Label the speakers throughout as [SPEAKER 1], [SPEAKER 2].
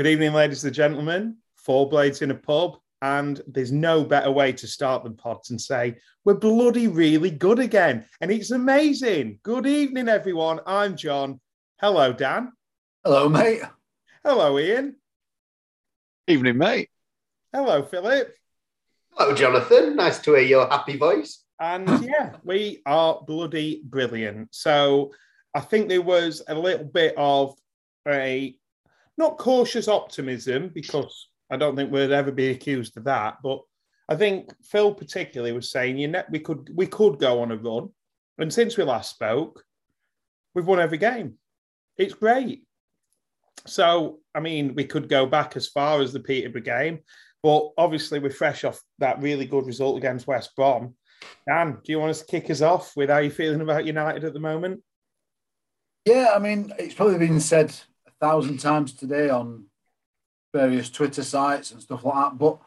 [SPEAKER 1] Good evening, ladies and gentlemen. Four Blades in a pub, and there's no better way to start than pods and say, We're bloody really good again. And it's amazing. Good evening, everyone. I'm John. Hello, Dan.
[SPEAKER 2] Hello, mate.
[SPEAKER 1] Hello, Ian.
[SPEAKER 3] Evening, mate.
[SPEAKER 1] Hello, Philip.
[SPEAKER 4] Hello, Jonathan. Nice to hear your happy voice.
[SPEAKER 1] And yeah, we are bloody brilliant. So I think there was a little bit of a not cautious optimism because I don't think we'd ever be accused of that. But I think Phil particularly was saying you know, we could we could go on a run, and since we last spoke, we've won every game. It's great. So I mean, we could go back as far as the Peterborough game, but obviously we're fresh off that really good result against West Brom. Dan, do you want us to kick us off with how you're feeling about United at the moment?
[SPEAKER 2] Yeah, I mean, it's probably been said thousand times today on various Twitter sites and stuff like that. But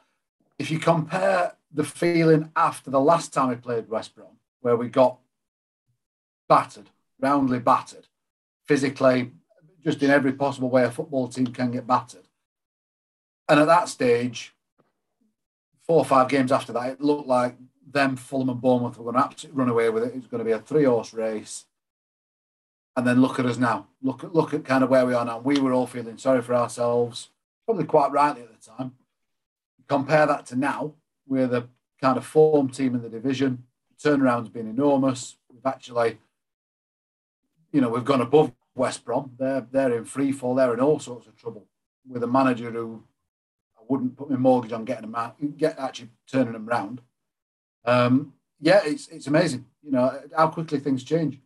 [SPEAKER 2] if you compare the feeling after the last time we played West Brom, where we got battered, roundly battered, physically, just in every possible way a football team can get battered. And at that stage, four or five games after that, it looked like them, Fulham and Bournemouth were going to absolutely run away with it. It was going to be a three horse race. And then look at us now. Look at look at kind of where we are now. We were all feeling sorry for ourselves, probably quite rightly at the time. Compare that to now, we're the kind of form team in the division. The turnaround's been enormous. We've actually, you know, we've gone above West Brom. They're they're in free fall. They're in all sorts of trouble with a manager who I wouldn't put my mortgage on getting them out, get actually turning them round. Um, yeah, it's it's amazing. You know how quickly things change.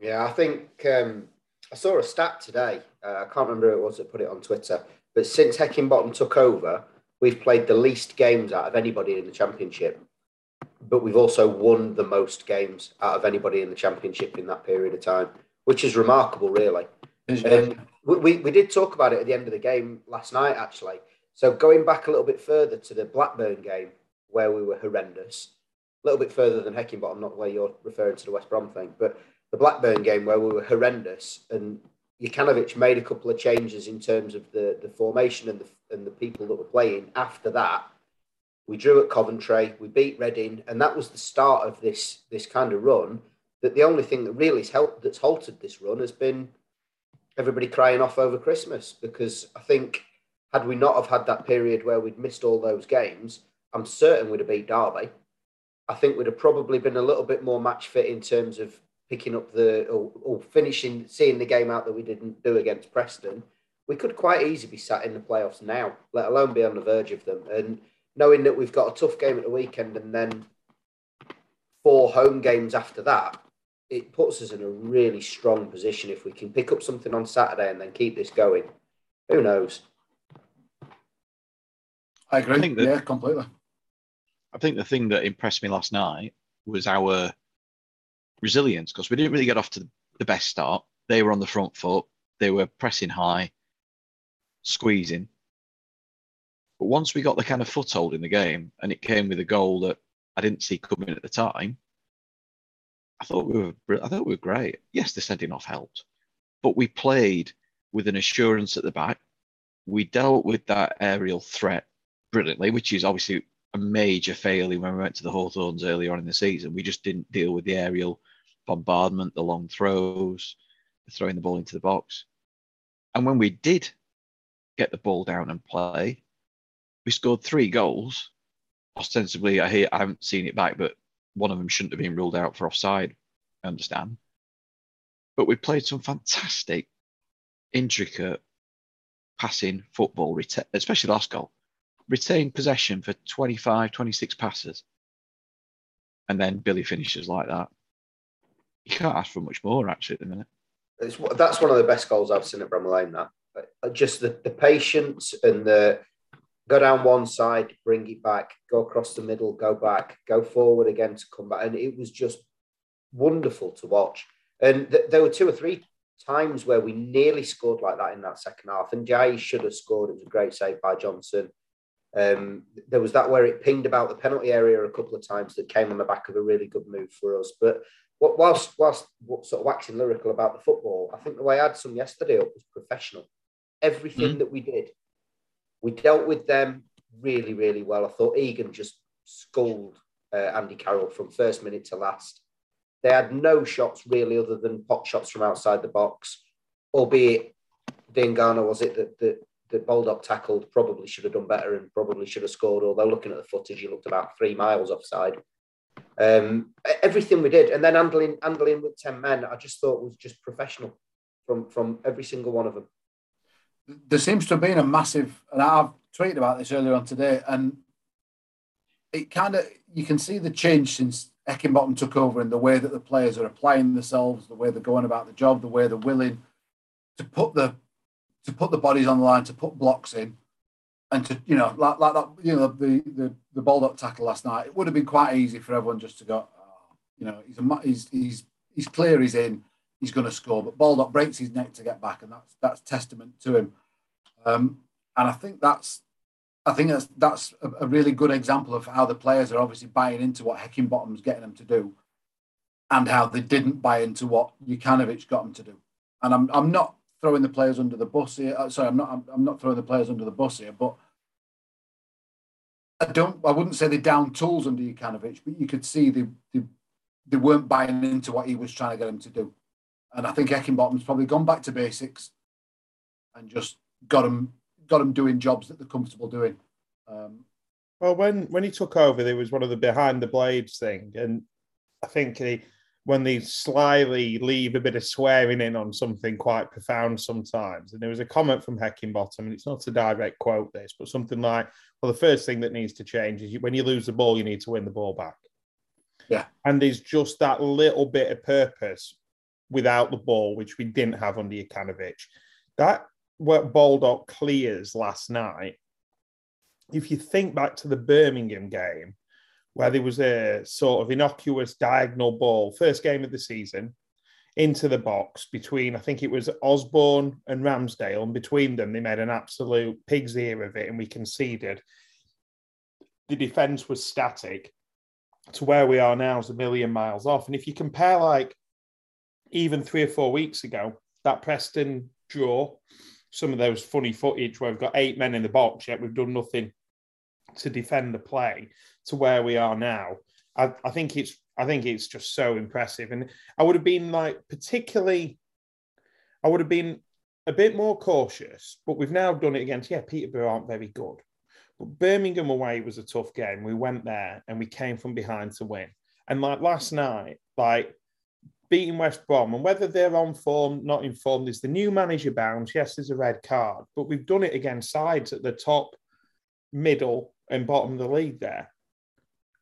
[SPEAKER 4] Yeah, I think um, I saw a stat today. Uh, I can't remember who it was that put it on Twitter, but since Heckingbottom took over, we've played the least games out of anybody in the championship. But we've also won the most games out of anybody in the championship in that period of time, which is remarkable, really. Um, we, we did talk about it at the end of the game last night, actually. So going back a little bit further to the Blackburn game, where we were horrendous, a little bit further than Heckingbottom, not where you're referring to the West Brom thing, but the Blackburn game where we were horrendous and Jokanovic made a couple of changes in terms of the, the formation and the, and the people that were playing. After that, we drew at Coventry, we beat Reading, and that was the start of this this kind of run. That the only thing that really has helped that's halted this run has been everybody crying off over Christmas. Because I think had we not have had that period where we'd missed all those games, I'm certain we'd have beat Derby. I think we'd have probably been a little bit more match fit in terms of picking up the or, or, finishing, seeing the game out that we didn't do against Preston. We could quite easily be sat in the playoffs now, let alone be on the verge of them. And knowing that we've got a tough game at the weekend and then four home games after that, it puts us in a really strong position if we can pick up something on Saturday and then keep this going. Who knows?
[SPEAKER 2] I agree. I think that, yeah, completely.
[SPEAKER 3] I think the thing that impressed me last night was our resilience because we didn't really get off to the best start. They were on the front foot, they were pressing high, squeezing. But once we got the kind of foothold in the game and it came with a goal that I didn't see coming at the time, I thought we were I thought we were great. Yes, the sending off helped, but we played with an assurance at the back. We dealt with that aerial threat brilliantly, which is obviously a major failure when we went to the Hawthorns earlier on in the season. We just didn't deal with the aerial bombardment, the long throws, throwing the ball into the box. And when we did get the ball down and play, we scored three goals. Ostensibly, I hear I haven't seen it back, but one of them shouldn't have been ruled out for offside. I understand. But we played some fantastic, intricate passing football, especially last goal retained possession for 25, 26 passes, and then Billy finishes like that. You can't ask for much more, actually, at the minute.
[SPEAKER 4] It's, that's one of the best goals I've seen at Bramall Lane, that. Uh, just the, the patience and the go down one side, bring it back, go across the middle, go back, go forward again to come back. And it was just wonderful to watch. And th- there were two or three times where we nearly scored like that in that second half. And Jai should have scored. It was a great save by Johnstone. Um, there was that where it pinged about the penalty area a couple of times that came on the back of a really good move for us. But whilst whilst sort of waxing lyrical about the football, I think the way I had some yesterday up was professional. everything
[SPEAKER 3] Mhm.
[SPEAKER 4] that we did. We dealt with them really, really well. I thought Egan just schooled uh, Andy Carroll from first minute to last. They had no shots really other than pot shots from outside the box, albeit Diangana was it that, that, that Baldock tackled, probably should have done better and probably should have scored, although looking at the footage, he looked about three miles offside. Um, everything we did, and then handling handling with 10 men, I just thought was just professional from, from every single one of them.
[SPEAKER 2] there seems to have been a massive, and I've tweeted about this earlier on today, and it kind of you can see the change since Heckingbottom took over in the way that the players are applying themselves, the way they're going about the job, the way they're willing to put the to put the bodies on the line, to put blocks in, and to you know like, like that you know the the the Baldock tackle last night. It would have been quite easy for everyone just to go, oh, you know, he's a, he's he's he's clear, he's in, he's going to score, but Baldock breaks his neck to get back, and that's that's testament to him. Um, and I think that's I think that's that's a, a really good example of how the players are obviously buying into what Heckingbottom's getting them to do, and how they didn't buy into what Jokanovic got them to do. And I'm I'm not throwing the players under the bus here. uh, Sorry, I'm not I'm, I'm not throwing the players under the bus here, but I don't I wouldn't say they down tools under Jokanovic, but you could see they, they they weren't buying into what he was trying to get them to do. And I think Heckingbottom's probably gone back to basics and just got them got them doing jobs that they're comfortable doing. Um,
[SPEAKER 1] Well, when when he took over, there was one of the behind the blades thing, and I think he, when they slyly leave a bit of swearing in on something quite profound sometimes, and there was a comment from Heckingbottom, and it's not a direct quote this, but something like, "Well, the first thing that needs to change is you, when you lose the ball, you need to win the ball back."
[SPEAKER 2] Yeah.
[SPEAKER 1] and there's just that little bit of purpose without the ball, which we didn't have under Jokanovic. That what Baldock clears last night if you think back to the Birmingham game, where there was a sort of innocuous diagonal ball, first game of the season, into the box between, I think it was Osborne and Ramsdale, and between them, they made an absolute pig's ear of it, and we conceded. The defence was static to where we are now is a million miles off. And if you compare, like, even three or four weeks ago, that Preston draw, some of those funny footage where we've got eight men in the box, yet we've done nothing to defend the play to where we are now. I, I think it's I think it's just so impressive. And I would have been like particularly I would have been a bit more cautious, but we've now done it against, yeah, Peterborough aren't very good. But Birmingham away was a tough game. We went there and we came from behind to win. And like last night, like beating West Brom, and whether they're on form, not in form, there's the new manager bounce. Yes, there's a red card, but we've done it against sides at the top, middle, and bottom of the league there.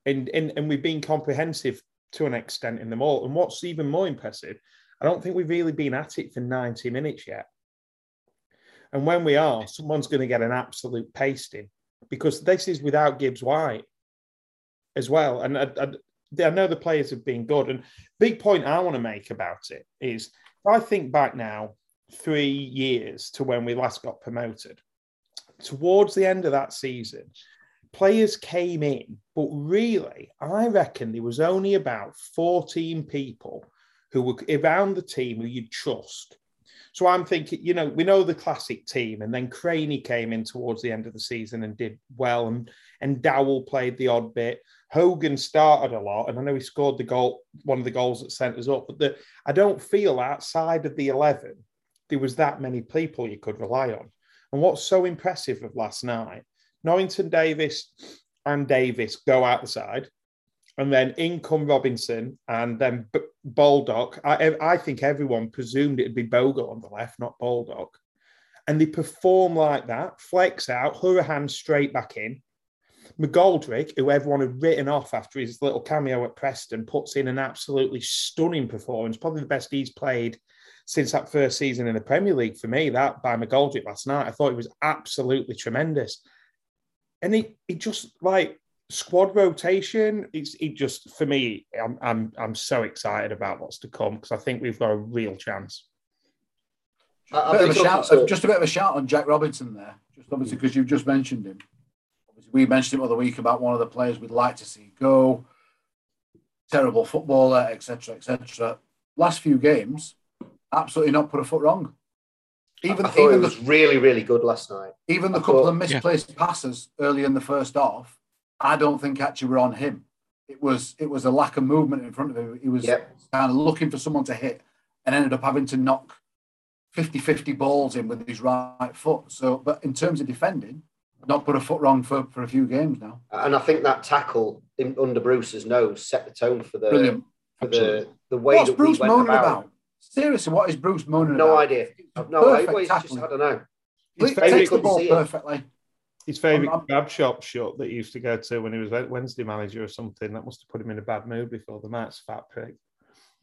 [SPEAKER 1] And, and, and we've been comprehensive to an extent in them all. And what's even more impressive, I don't think we've really been at it for 90 minutes yet. And when we are, someone's going to get an absolute pasting because this is without Gibbs White as well. And I, I, I know the players have been good. And big point I want to make about it is I think back now three years to when we last got promoted, towards the end of that season, players came in, but really, I reckon there was only about 14 people who were around the team who you'd trust. So I'm thinking, you know, we know the classic team, and then Craney came in towards the end of the season and did well, and and Dowell played the odd bit. Hogan started a lot, and I know he scored the goal, one of the goals that sent us up. But the, I don't feel outside of the eleven there was that many people you could rely on. And what's so impressive of last night, Norrington-Davies and Davis go out the side, and then in come Robinson and then B- Baldock. I, I think everyone presumed it'd be Bogle on the left, not Baldock. And they perform like that, flex out, Hourihane straight back in. McGoldrick, who everyone had written off after his little cameo at Preston, puts in an absolutely stunning performance, probably the best he's played since that first season in the Premier League for me. That by McGoldrick last night, I thought it was absolutely tremendous. And he, he just like squad rotation. It's it just for me. I'm I'm I'm so excited about what's to come because I think we've got a real chance.
[SPEAKER 4] I, I
[SPEAKER 2] bit of a shout,
[SPEAKER 4] also-
[SPEAKER 2] just a bit of a shout on Jack Robinson there, just obviously because you've just mentioned him. Obviously, we mentioned him the other week about one of the players we'd like to see go. Terrible footballer, etc., etc. Last few games, absolutely not put a foot wrong. Even
[SPEAKER 4] I thought
[SPEAKER 2] even
[SPEAKER 4] it
[SPEAKER 2] the,
[SPEAKER 4] was really, really good last night.
[SPEAKER 2] even the
[SPEAKER 4] I
[SPEAKER 2] couple
[SPEAKER 4] thought-
[SPEAKER 2] of misplaced passes early in the first half, I don't think actually were on him. It was it was a lack of movement in front of him. He was
[SPEAKER 4] Yep.
[SPEAKER 2] kind of looking for someone to hit and ended up having to knock 50-50 balls in with his right foot. So, but in terms of defending, not put a foot wrong for, for a few games now.
[SPEAKER 4] And I think that tackle in, under Bruce's nose set the tone for the
[SPEAKER 2] Brilliant.
[SPEAKER 4] for the,
[SPEAKER 3] Absolutely.
[SPEAKER 4] the way
[SPEAKER 2] What's
[SPEAKER 4] that
[SPEAKER 2] Bruce
[SPEAKER 4] we went
[SPEAKER 2] moaning
[SPEAKER 4] about.
[SPEAKER 2] about? Seriously, what is Bruce moaning
[SPEAKER 4] No
[SPEAKER 2] about?
[SPEAKER 4] idea. I've no idea.
[SPEAKER 2] Perfect
[SPEAKER 4] Well, just. I don't know.
[SPEAKER 1] His
[SPEAKER 2] He
[SPEAKER 1] favourite-
[SPEAKER 2] takes the ball
[SPEAKER 4] see it.
[SPEAKER 2] perfectly.
[SPEAKER 1] His favourite
[SPEAKER 2] I'm- I'm-
[SPEAKER 1] grab shop shot that he used to go to when he was Wednesday manager or something. That must have put him in a bad mood before the match, fat prick.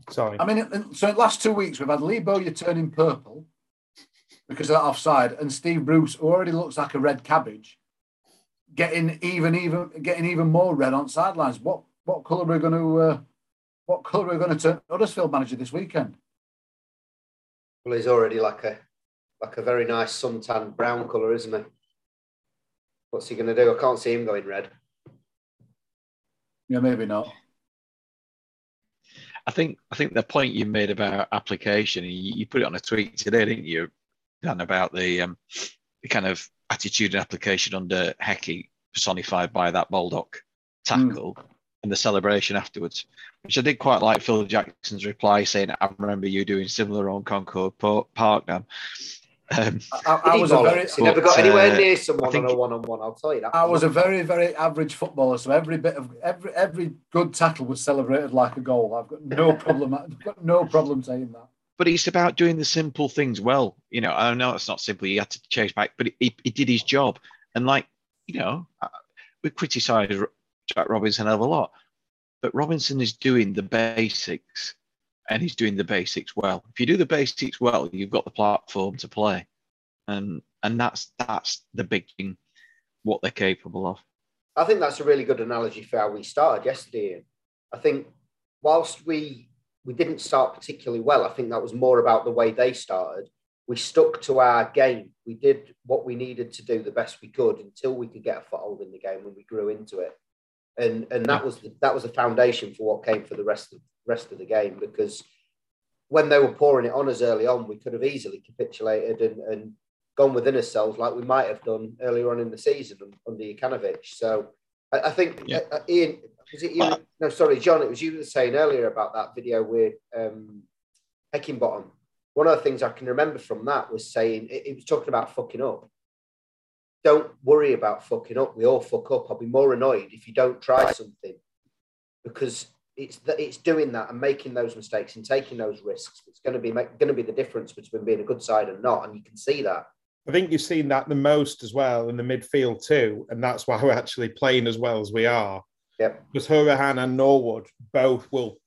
[SPEAKER 1] Sorry.
[SPEAKER 2] I mean, so in the last two weeks, we've had Lee Bowyer turning purple because of that offside, and Steve Bruce, who already looks like a red cabbage, getting even even getting even more red on sidelines. What what colour are we going to uh, what colour are we going to turn Huddersfield manager this weekend?
[SPEAKER 4] Well, he's already like a like a very nice suntan brown colour, isn't he? What's he going to do? I can't see him going red.
[SPEAKER 2] Yeah, maybe not.
[SPEAKER 3] I think I think the point you made about application, you, you put it on a tweet today, didn't you, Dan, about the um, the kind of attitude and application under Hecky personified by that Baldock tackle and the celebration afterwards, which I did quite like Phil Jackson's reply saying, "I remember you doing similar on Concord Pa- Park, Dan." Um,
[SPEAKER 2] I, I, I was a very
[SPEAKER 4] bollocks. he never got anywhere
[SPEAKER 3] uh,
[SPEAKER 4] near someone
[SPEAKER 3] think-
[SPEAKER 4] on a one-on-one. I'll tell you that.
[SPEAKER 2] I was a very very average footballer, so every bit of every every good tackle was celebrated like a goal. I've got no problem. I've got no problem saying that.
[SPEAKER 3] but it's about doing the simple things well. You know, I know it's not simple. He had to chase back, but he, he did his job. And like, you know, uh, we criticise Jack Robinson a lot, but Robinson is doing the basics, and he's doing the basics well. If you do the basics well, you've got the platform to play, and and that's that's the big thing, what they're capable of.
[SPEAKER 4] I think that's a really good analogy for how we started yesterday. I think whilst we we didn't start particularly well, I think that was more about the way they started. We stuck to our game. We did what we needed to do the best we could until we could get a foothold in the game and we grew into it. And and that was the, that was the foundation for what came for the rest of rest of the game because when they were pouring it on us early on, we could have easily capitulated and, and gone within ourselves like we might have done earlier on in the season under Jokanovic. So I, I think
[SPEAKER 3] Yeah.
[SPEAKER 4] uh, uh, Ian, was it no, sorry, John. It was you that was saying earlier about that video with um, Heckingbottom. One of the things I can remember from that was saying it, it was talking about fucking up. Don't worry about fucking up. We all fuck up. I'll be more annoyed if you don't try something because it's that it's doing that and making those mistakes and taking those risks. It's going to be going to be the difference between being a good side and not, and you can see that.
[SPEAKER 1] I think you've seen that the most as well in the midfield too, and that's why we're actually playing as well as we are.
[SPEAKER 4] Yep.
[SPEAKER 1] Because Hourihane and Norwood both will.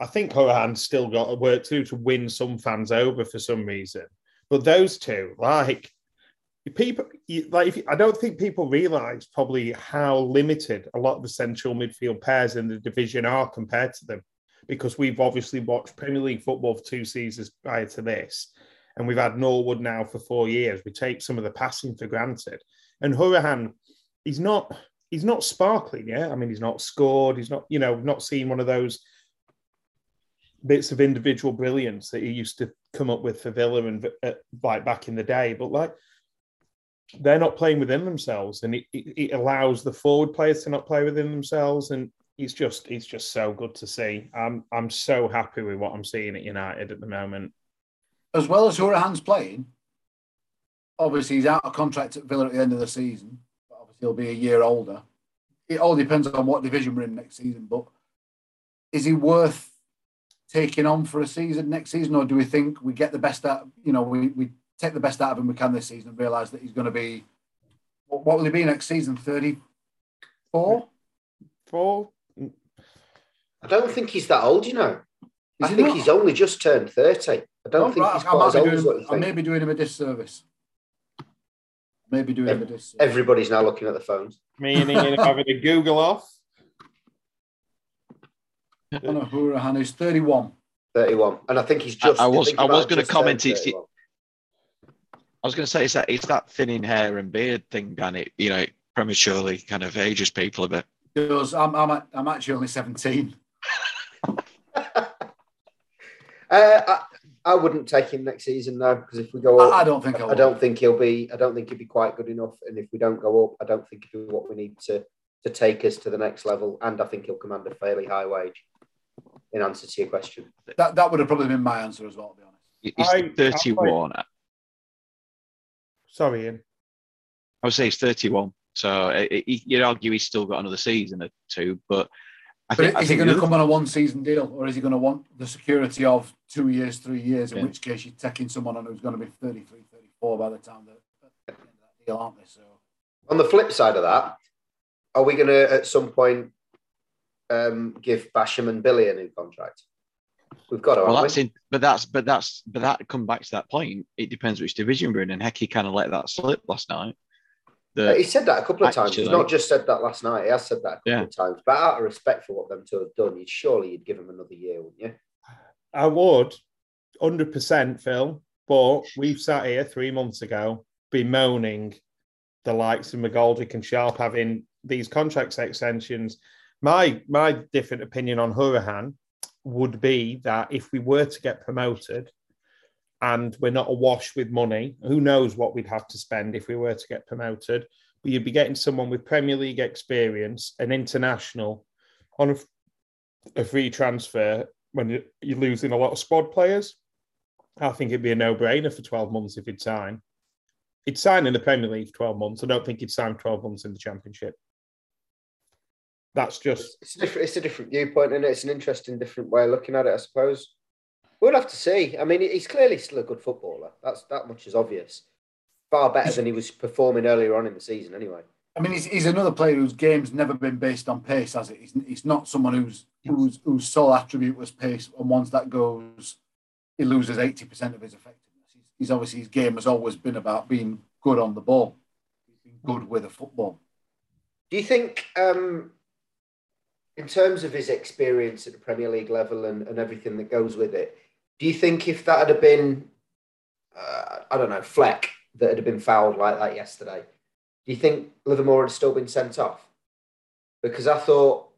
[SPEAKER 1] I think Hourihane's still got to work through to win some fans over for some reason, but those two, like people, like if, I don't think people realise probably how limited a lot of the central midfield pairs in the division are compared to them, because we've obviously watched Premier League football for two seasons prior to this and we've had Norwood now for four years. We take some of the passing for granted. And Hourihane, he's not he's not sparkling Yeah, I mean, he's not scored. He's not, you know, not seen one of those bits of individual brilliance that he used to come up with for Villa and uh, like back in the day. But like, they're not playing within themselves, and it, it, it allows the forward players to not play within themselves. And it's just it's just so good to see. I'm I'm so happy with what I'm seeing at United at the moment.
[SPEAKER 2] as well as Hourihane's playing, obviously he's out of contract at Villa at the end of the season. But obviously he'll be a year older. It all depends on what division we're in next season. But is he worth taking on for a season next season, or do we think we get the best out? You know, we, we take the best out of him we can this season and realise that he's going to be what, what will he be next season? Thirty four.
[SPEAKER 1] Four?
[SPEAKER 4] I don't think he's that old, you know. I
[SPEAKER 2] he
[SPEAKER 4] think
[SPEAKER 2] not?
[SPEAKER 4] he's only just turned 30. I don't
[SPEAKER 2] Oh,
[SPEAKER 4] think
[SPEAKER 2] right,
[SPEAKER 4] he's
[SPEAKER 2] I
[SPEAKER 4] quite as
[SPEAKER 2] be
[SPEAKER 4] old
[SPEAKER 2] doing
[SPEAKER 4] as what you
[SPEAKER 2] him, I may be doing him a disservice. Maybe doing him a disservice.
[SPEAKER 4] Everybody's now looking at the phones.
[SPEAKER 1] me and Ian are having a Google off.
[SPEAKER 2] Conor Hourihane is 31.
[SPEAKER 4] 31. And I think he's just.
[SPEAKER 3] I was- I
[SPEAKER 4] he might
[SPEAKER 3] was gonna comment, it's-
[SPEAKER 4] 31.
[SPEAKER 3] I was going to say it's that it's that thinning hair and beard thing, and it you know it prematurely kind of ages people a bit.
[SPEAKER 2] Goes, I'm, I'm, I'm actually only 17.
[SPEAKER 4] Uh, I, I wouldn't take him next season though, because if we go up,
[SPEAKER 2] I, I don't think I,
[SPEAKER 4] I don't think he'll be. I don't think he'll be quite good enough. And if we don't go up, I don't think he'll be what we need to to take us to the next level. And I think he'll command a fairly high wage. In answer to your question,
[SPEAKER 2] That that would have probably been my answer as well. To be honest.
[SPEAKER 3] He's
[SPEAKER 1] I- I
[SPEAKER 3] 31. I
[SPEAKER 1] Sorry, Ian.
[SPEAKER 3] I would say he's 31. So uh, he- you'd argue he's still got another season or two. But I
[SPEAKER 2] But
[SPEAKER 3] think, I
[SPEAKER 2] is he going to come on a one-season deal, or is he going to want the security of two years, three years? In
[SPEAKER 3] Yeah.
[SPEAKER 2] which case, you're taking someone on who's going to be 33, 34 by the time that at the end of that deal, aren't they? So
[SPEAKER 4] on the flip side of that, are we going to at some point um, give Basham and Billy a new contract? We've got to.
[SPEAKER 3] Well, that's
[SPEAKER 4] we?
[SPEAKER 3] in, but that's but that's but that come back to that point. It depends which division we're in, and Hecky kind of let that slip last night.
[SPEAKER 4] He said that a couple of times. He's not just said that last night. He has said that a couple
[SPEAKER 3] Yeah.
[SPEAKER 4] of times. But out of respect for what them two have done, you'd surely you'd give them another year, wouldn't you?
[SPEAKER 1] I would, hundred percent, Phil. But we've sat here three months ago bemoaning the likes of McGoldrick and Sharp having these contract extensions. My my different opinion on Hourihane would be that if we were to get promoted and we're not awash with money, who knows what we'd have to spend if we were to get promoted. But you'd be getting someone with Premier League experience, an international, on a, a free transfer when you- you're losing a lot of squad players. I think it'd be a no-brainer for 12 months if he'd sign. He'd sign in the Premier League for 12 months. I don't think he'd sign 12 months in the Championship. That's just
[SPEAKER 4] It's a different. It's a different viewpoint, and it's an interesting, different way of looking at it. I suppose we'll have to see. I mean, he's clearly still a good footballer. That's that much is obvious. Far better than he was performing earlier on in the season, anyway.
[SPEAKER 2] I mean, he's, he's another player whose game's never been based on pace, has it? He's, he's not someone whose whose whose sole attribute was pace, and once that goes, he loses eighty percent of his effectiveness. He's, he's obviously his game has always been about being good on the ball, being good with a football.
[SPEAKER 4] Do you think, um, in terms of his experience at the Premier League level and, and everything that goes with it, do you think if that had been, uh, I don't know, Fleck that had been fouled like that yesterday, do you think Livermore had still been sent off? Because I thought,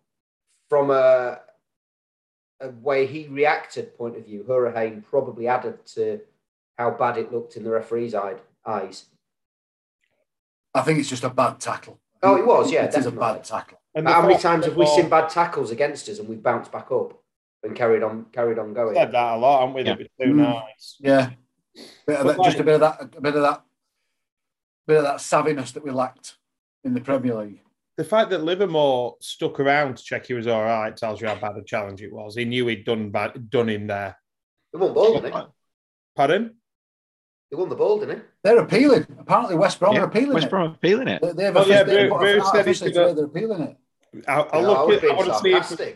[SPEAKER 4] from a, a way he reacted point of view, Hourihane probably added to how bad it looked in the referee's eye, eyes.
[SPEAKER 2] I think it's just a bad tackle.
[SPEAKER 4] Oh, it was, yeah,
[SPEAKER 2] it is a bad tackle.
[SPEAKER 1] And
[SPEAKER 4] How many times have we seen bad tackles against us and we've bounced back up and carried on carried on going?
[SPEAKER 1] said that a lot, haven't we?
[SPEAKER 3] Yeah.
[SPEAKER 1] They've too
[SPEAKER 2] Mm.
[SPEAKER 1] nice.
[SPEAKER 2] Yeah, bit of
[SPEAKER 1] But
[SPEAKER 2] that, just a bit of that, a bit of that, bit of that savviness that we lacked in the Premier League.
[SPEAKER 1] The fact that Livermore stuck around to check he was all right tells you how bad a challenge it was. He knew he'd done bad, done him there.
[SPEAKER 4] He won the ball, didn't he?
[SPEAKER 1] Pardon?
[SPEAKER 4] He won the ball, didn't he?
[SPEAKER 2] They're appealing. Apparently, West Brom
[SPEAKER 3] yeah,
[SPEAKER 2] are appealing
[SPEAKER 3] West
[SPEAKER 2] it.
[SPEAKER 3] Brom appealing it.
[SPEAKER 2] They- They've
[SPEAKER 1] Well, yeah, Bruce- Bruce said he's gonna-
[SPEAKER 2] they're appealing it.
[SPEAKER 1] I'll, I'll
[SPEAKER 4] No,
[SPEAKER 1] look at, I
[SPEAKER 4] being
[SPEAKER 1] want to see.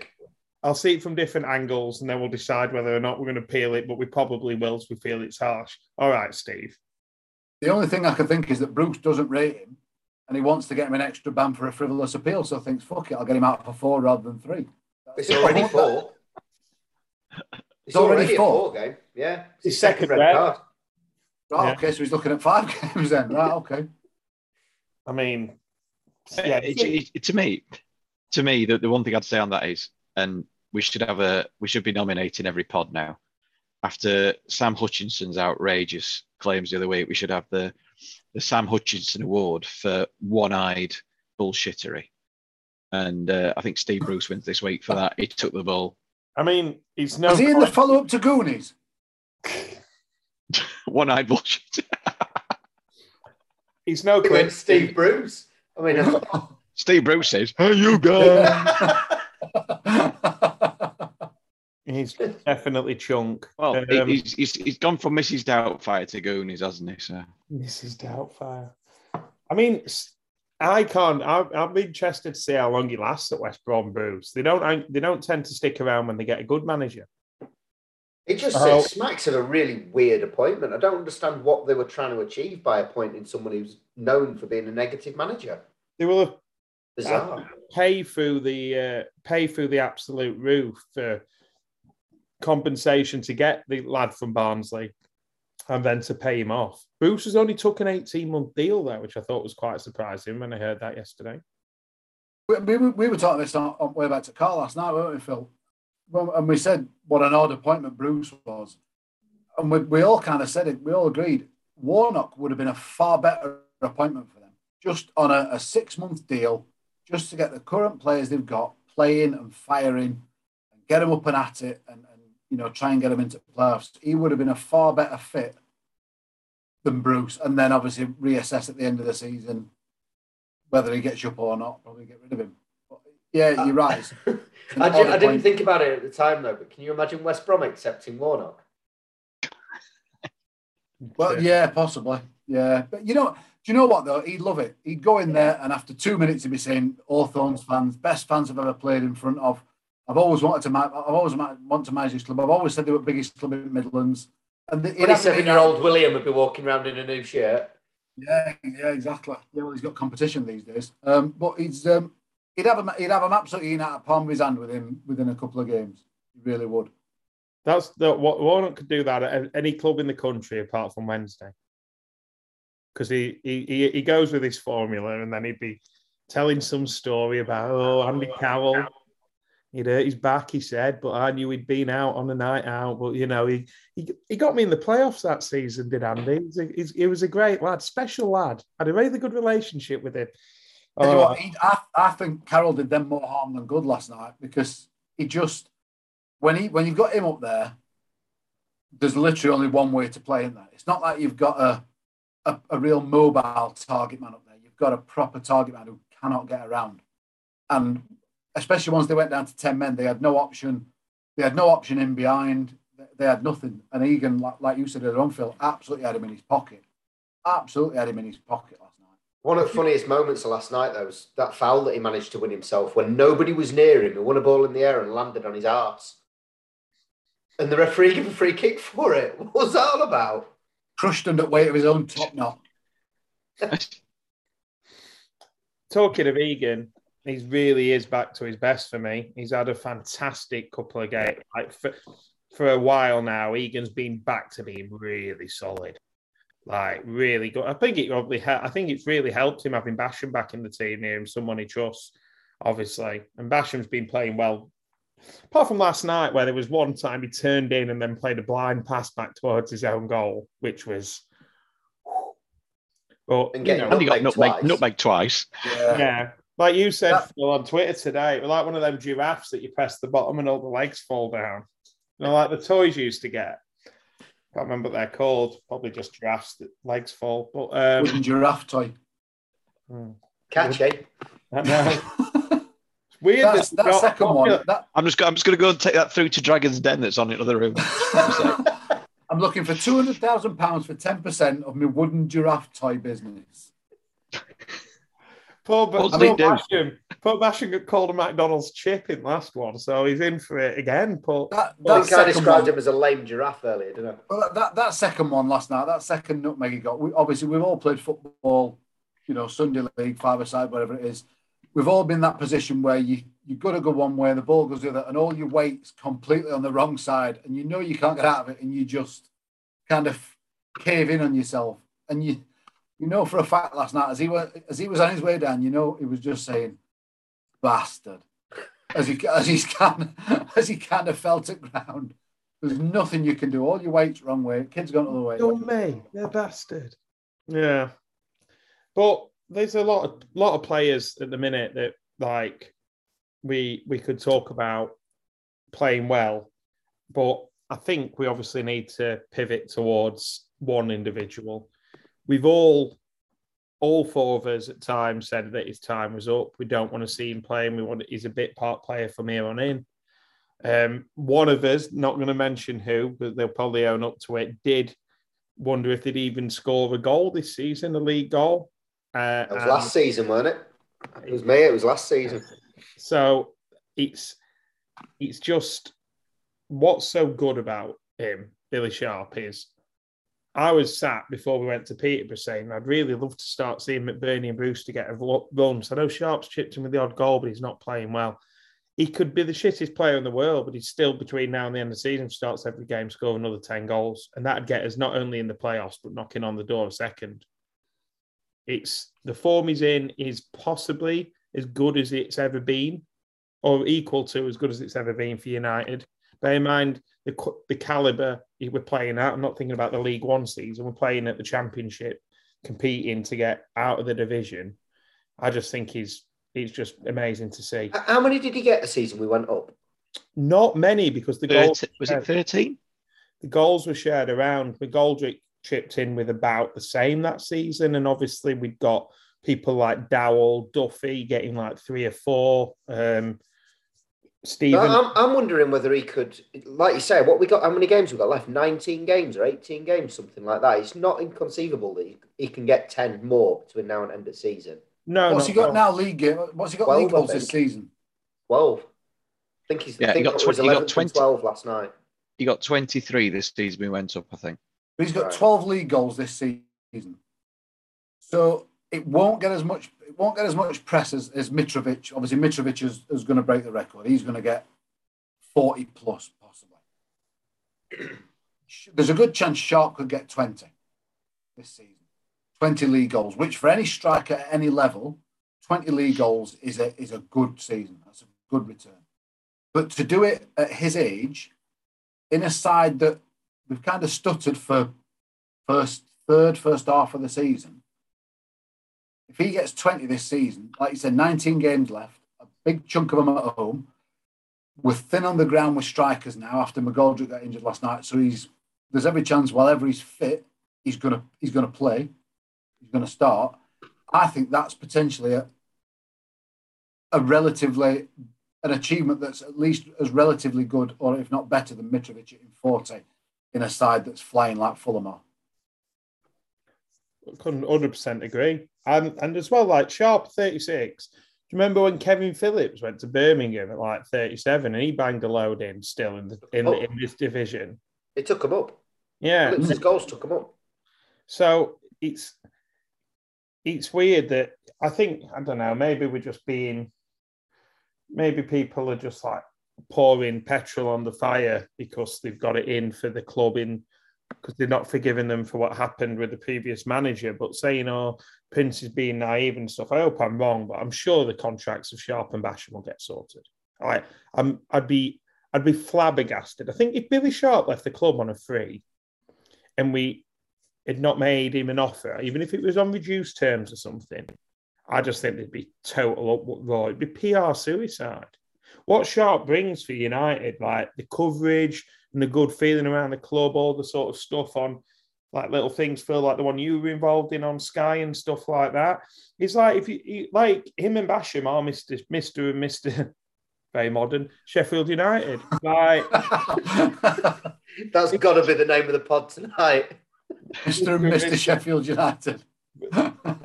[SPEAKER 1] I'll see it from different angles and then we'll decide whether or not we're going to peel it, but we probably will if we feel it's harsh. All right, Steve.
[SPEAKER 2] The only thing I can think is that Bruce doesn't rate him, and he wants to get him an extra ban for a frivolous appeal. So thinks, "Fuck it, I'll get him out for four rather than three.
[SPEAKER 4] It's already
[SPEAKER 2] It's
[SPEAKER 4] four. It's
[SPEAKER 2] already
[SPEAKER 4] already
[SPEAKER 2] four.
[SPEAKER 4] four game. Yeah. It's
[SPEAKER 1] His
[SPEAKER 4] his
[SPEAKER 1] second
[SPEAKER 4] second
[SPEAKER 1] red.
[SPEAKER 4] red card.
[SPEAKER 2] Right,
[SPEAKER 1] Yeah.
[SPEAKER 2] okay, so he's looking at five games then. Right, okay.
[SPEAKER 1] I mean, uh,
[SPEAKER 3] Yeah,
[SPEAKER 1] yeah,
[SPEAKER 3] it, it- to me, to me, the, the one thing I'd say on that is, and we should have a, we should be nominating every pod now. After Sam Hutchinson's outrageous claims the other week, we should have the the Sam Hutchinson Award for one-eyed bullshittery. And uh, I think Steve Bruce wins this week for that. He took the ball.
[SPEAKER 1] I mean, he's no.
[SPEAKER 2] Was he in the follow up to Goonies?
[SPEAKER 3] One-eyed bullshit.
[SPEAKER 1] He's no
[SPEAKER 4] He went Steve Bruce. I mean,
[SPEAKER 3] Steve Bruce says, "Hey, you guys."
[SPEAKER 1] He's definitely chunk.
[SPEAKER 3] Well,
[SPEAKER 1] Um,
[SPEAKER 3] he's, he's, he's gone from Mrs. Doubtfire to Goonies, hasn't he? So
[SPEAKER 1] Mrs. Doubtfire. I mean, I can't. I, I'm interested to see how long he lasts at West Brom. Bruce. They don't. They don't tend to stick around when they get a good manager.
[SPEAKER 4] it just
[SPEAKER 1] Oh.
[SPEAKER 4] says smacks of a really weird appointment. I don't understand what they were trying to achieve by appointing someone who's known for being a negative manager.
[SPEAKER 1] They will have
[SPEAKER 4] Bizarre.
[SPEAKER 1] pay through the uh, pay through the absolute roof for compensation to get the lad from Barnsley, and then to pay him off. Bruce has only took an 18 month deal there, which I thought was quite surprising when I heard that yesterday.
[SPEAKER 2] we, we, were- we were talking this on, on way back to Carl last night, weren't we, Phil? Well, And we said what an odd appointment Bruce was. and we, we all kind of said it. We all agreed Warnock would have been a far better appointment for them, just on a, a six month deal, just to get the current players they've got playing and firing, and get them up and at it, and, and you know try and get them into playoffs. He would have been a far better fit than Bruce, and then obviously reassess at the end of the season whether he gets up or not. Probably get rid of him. But yeah, you're uh, right.
[SPEAKER 4] I, did, I didn't think about it at the time though, but can you imagine West Brom accepting Warnock?
[SPEAKER 2] Well, yeah, possibly. Yeah, but you know, do you know what though? He'd love it. He'd go in there, and after two minutes, he'd be saying, "Hawthorns fans, best fans I've ever played in front of. I've always wanted to. I've always wanted to manage this club. I've always said they were the biggest club in the Midlands."
[SPEAKER 4] And the twenty-seven-year-old William would be walking around in a new shirt.
[SPEAKER 2] Yeah, yeah, exactly. Yeah, well, he's got competition these days. Um, but he's um, he'd have him. He'd have him absolutely in out of palm of his hand with him within a couple of games. He really would.
[SPEAKER 1] That's the what Warnock could do that at any club in the country apart from Wednesday, because he, he he goes with his formula, and then he'd be telling some story about oh Andy Carroll. He'd hurt his back, he said, but I knew he'd been out on a night out. But you know, he he, he got me in the playoffs that season, did Andy? He was, a, he was a great lad, special lad. I had a really good relationship with him.
[SPEAKER 2] Oh. What, I, I think Carroll did them more harm than good last night because he just when he when you've got him up there, there's literally only one way to play in that. It's not like you've got a, a, a real mobile target man up there. You've got a proper target man who cannot get around. And especially once they went down to 10 men, they had no option. They had no option in behind. They had nothing. And Egan, like, like you said at Unfield, absolutely had him in his pocket. Absolutely had him in his pocket last night.
[SPEAKER 4] One of the funniest moments of last night, though, was that foul that he managed to win himself when nobody was near him. He won a ball in the air and landed on his arse and the referee gave a free kick for it. What was that all about?
[SPEAKER 2] Crushed under weight of his own top knot.
[SPEAKER 1] Talking of Egan, he really is back to his best for me. He's had a fantastic couple of games. Like for, for a while now, Egan's been back to being really solid. Like really good. I think it probably I think it's really helped him having Basham back in the team near him, someone he trusts, obviously. And Basham's been playing well Apart from last night, where there was one time he turned in and then played a blind pass back towards his own goal, which was.
[SPEAKER 3] Well, and, you know, and he got nutmeg twice. Nutmeg twice.
[SPEAKER 1] Yeah. yeah. Like you said that, Phil, on Twitter today, we're like one of them giraffes that you press the bottom and all the legs fall down. You know, like the toys you used to get. Can't remember what they're called. Probably just giraffes that legs fall. But um,
[SPEAKER 2] wooden giraffe toy.
[SPEAKER 4] Hmm. Catchy.
[SPEAKER 1] I know.
[SPEAKER 2] Weird. That's, that second one. That...
[SPEAKER 3] I'm just I'm just going to go and take that through to Dragon's Den that's on in another room.
[SPEAKER 2] I'm looking for two hundred thousand pounds for ten percent of my wooden giraffe toy business.
[SPEAKER 1] Paul, but Paul Basham, Paul Basham got called a McDonald's chip in last one, so he's in for it again. Paul,
[SPEAKER 4] that, that I think I described one, him as a lame giraffe earlier, didn't I?
[SPEAKER 2] Well, that, that second one last night, that second nutmeg he got. We, obviously, we've all played football, you know, Sunday league, five a side, whatever it is we've all been in that position where you you've got to go one way and the ball goes the other, and all your weight's completely on the wrong side, and you know you can't get out of it, and you just kind of cave in on yourself, and you you know for a fact last night as he was as he was on his way down, you know he was just saying, "Bastard," as he as he's kind of, as he kind of felt to ground. There's nothing you can do. All your weight's wrong way. Kids gone the other way.
[SPEAKER 1] Don't me, they're bastard. Yeah, but there's a lot of lot of players at the minute that like we we could talk about playing well, but I think we obviously need to pivot towards one individual. We've all all four of us at times said that his time was up. We don't want to see him playing. We want he's a bit part player from here on in. Um, one of us, not going to mention who, but they'll probably own up to it, did wonder if they'd even score a goal this season, a league goal.
[SPEAKER 4] Uh, it was last season, wasn't it? It was me. It was last season.
[SPEAKER 1] So it's it's just what's so good about him, Billy Sharp, is I was sat before we went to Peterborough saying I'd really love to start seeing McBurnie and Bruce to get a run. So I know Sharp's chipped him with the odd goal, but he's not playing well. He could be the shittest player in the world, but he's still between now and the end of the season, starts every game, score another 10 goals. And that'd get us not only in the playoffs, but knocking on the door a second. It's the form he's in is possibly as good as it's ever been, or equal to as good as it's ever been for United. Bear in mind the the caliber we're playing at. I'm not thinking about the League One season. We're playing at the Championship, competing to get out of the division. I just think he's he's just amazing to see.
[SPEAKER 4] How many did he get the season we went up?
[SPEAKER 1] Not many because the goals
[SPEAKER 3] was it 13?
[SPEAKER 1] The goals were shared around. McGoldrick chipped in with about the same that season, and obviously we've got people like Dowell, Duffy getting like three or four. Um, Stephen,
[SPEAKER 4] I'm, I'm wondering whether he could, like you say, what we got, how many games we got left? 19 games or 18 games, something like that. It's not inconceivable that he, he can get 10 more between now and end of season.
[SPEAKER 1] No,
[SPEAKER 2] what's he got now? League game? What's he got 12, league goals this season?
[SPEAKER 4] 12. I think he's. Yeah, I think he got, 20, he got 20, 12 last night.
[SPEAKER 3] He got 23 this season. We went up, I think.
[SPEAKER 2] But he's got right. 12 league goals this season. So it won't get as much it won't get as much press as, as Mitrovic. Obviously, Mitrovic is, is going to break the record. He's going to get 40 plus, possibly. There's a good chance Sharp could get 20 this season. 20 league goals, which for any striker at any level, 20 league goals is a is a good season. That's a good return. But to do it at his age, in a side that we've kind of stuttered for first third, first half of the season, if he gets 20 this season, like you said, 19 games left, a big chunk of them at home. We're thin on the ground with strikers now after McGoldrick got injured last night. So he's there's every chance whenever he's fit, he's gonna he's gonna play, he's gonna start. I think that's potentially a, a relatively an achievement that's at least as relatively good, or if not better than Mitrovic in 40 in a side that's flying like Fulham are.
[SPEAKER 1] Couldn't 100% agree. And, and as well, like Sharp 36. Do you remember when Kevin Phillips went to Birmingham at like 37 and he banged a load in still in, the, in, oh. in this division?
[SPEAKER 4] It took him up.
[SPEAKER 1] Yeah.
[SPEAKER 4] His goals took him up.
[SPEAKER 1] So it's it's weird that I think, I don't know, maybe we're just being, maybe people are just like pouring petrol on the fire because they've got it in for the club in because they're not forgiving them for what happened with the previous manager. But saying, oh, Prince is being naive and stuff, I hope I'm wrong, but I'm sure the contracts of Sharp and Basham will get sorted. I, I'm, I'd be, I'd be flabbergasted. I think if Billy Sharp left the club on a free, and we had not made him an offer, even if it was on reduced terms or something, I just think there'd be total uproar. It'd be PR suicide. What Sharp brings for United, like the coverage, and the good feeling around the club, all the sort of stuff on like little things feel like the one you were involved in on Sky and stuff like that. It's like if you like him and Basham are Mr. Mr. and Mr. Very modern Sheffield United. Like
[SPEAKER 4] that's got to be the name of the pod tonight.
[SPEAKER 2] Mr. and Mr. Sheffield United.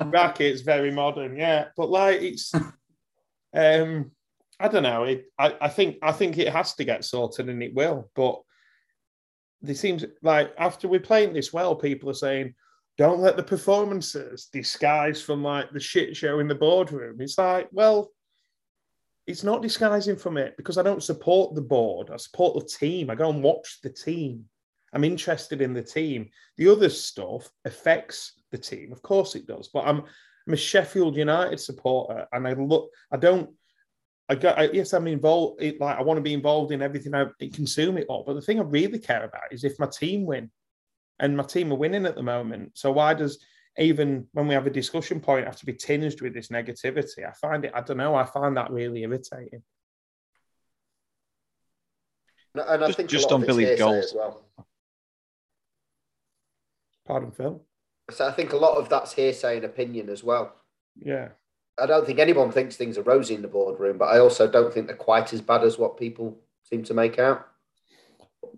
[SPEAKER 1] Brackets very modern, yeah. But like it's um I don't know. It, I, I think I think it has to get sorted and it will. But they seems like after we're playing this well, people are saying, don't let the performances disguise from like the shit show in the boardroom. It's like, well, it's not disguising from it because I don't support the board. I support the team. I go and watch the team. I'm interested in the team. The other stuff affects the team. Of course it does. But I'm I'm a Sheffield United supporter and I look I don't I got I, yes, I'm involved. It, like I want to be involved in everything I consume it all. But the thing I really care about is if my team win, and my team are winning at the moment. So why does even when we have a discussion point have to be tinged with this negativity? I find it. I don't know. I find that really irritating.
[SPEAKER 4] And I
[SPEAKER 3] just,
[SPEAKER 4] think
[SPEAKER 3] just on Billy's goals
[SPEAKER 4] as well.
[SPEAKER 1] Pardon, Phil.
[SPEAKER 4] So I think a lot of that's hearsay and opinion as well.
[SPEAKER 1] Yeah.
[SPEAKER 4] I don't think anyone thinks things are rosy in the boardroom, but I also don't think they're quite as bad as what people seem to make out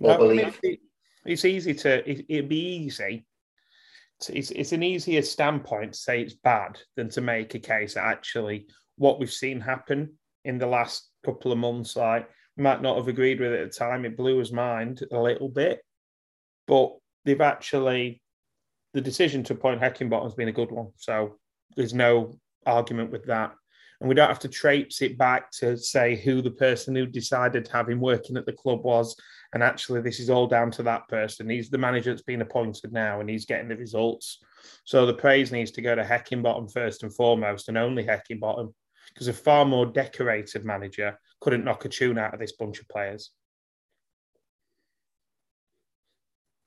[SPEAKER 4] or no, believe.
[SPEAKER 1] I mean, it's easy to. It, it'd be easy. To, it's it's an easier standpoint to say it's bad than to make a case that actually what we've seen happen in the last couple of months, like we might not have agreed with it at the time. It blew his mind a little bit, but they've actually the decision to appoint Heckingbottom has been a good one. So there's no argument with that. And we don't have to traipse it back to say who the person who decided to have him working at the club was. And actually, this is all down to that person. He's the manager that's been appointed now and he's getting the results. So the praise needs to go to Heckingbottom first and foremost, and only Heckingbottom, because a far more decorated manager couldn't knock a tune out of this bunch of players.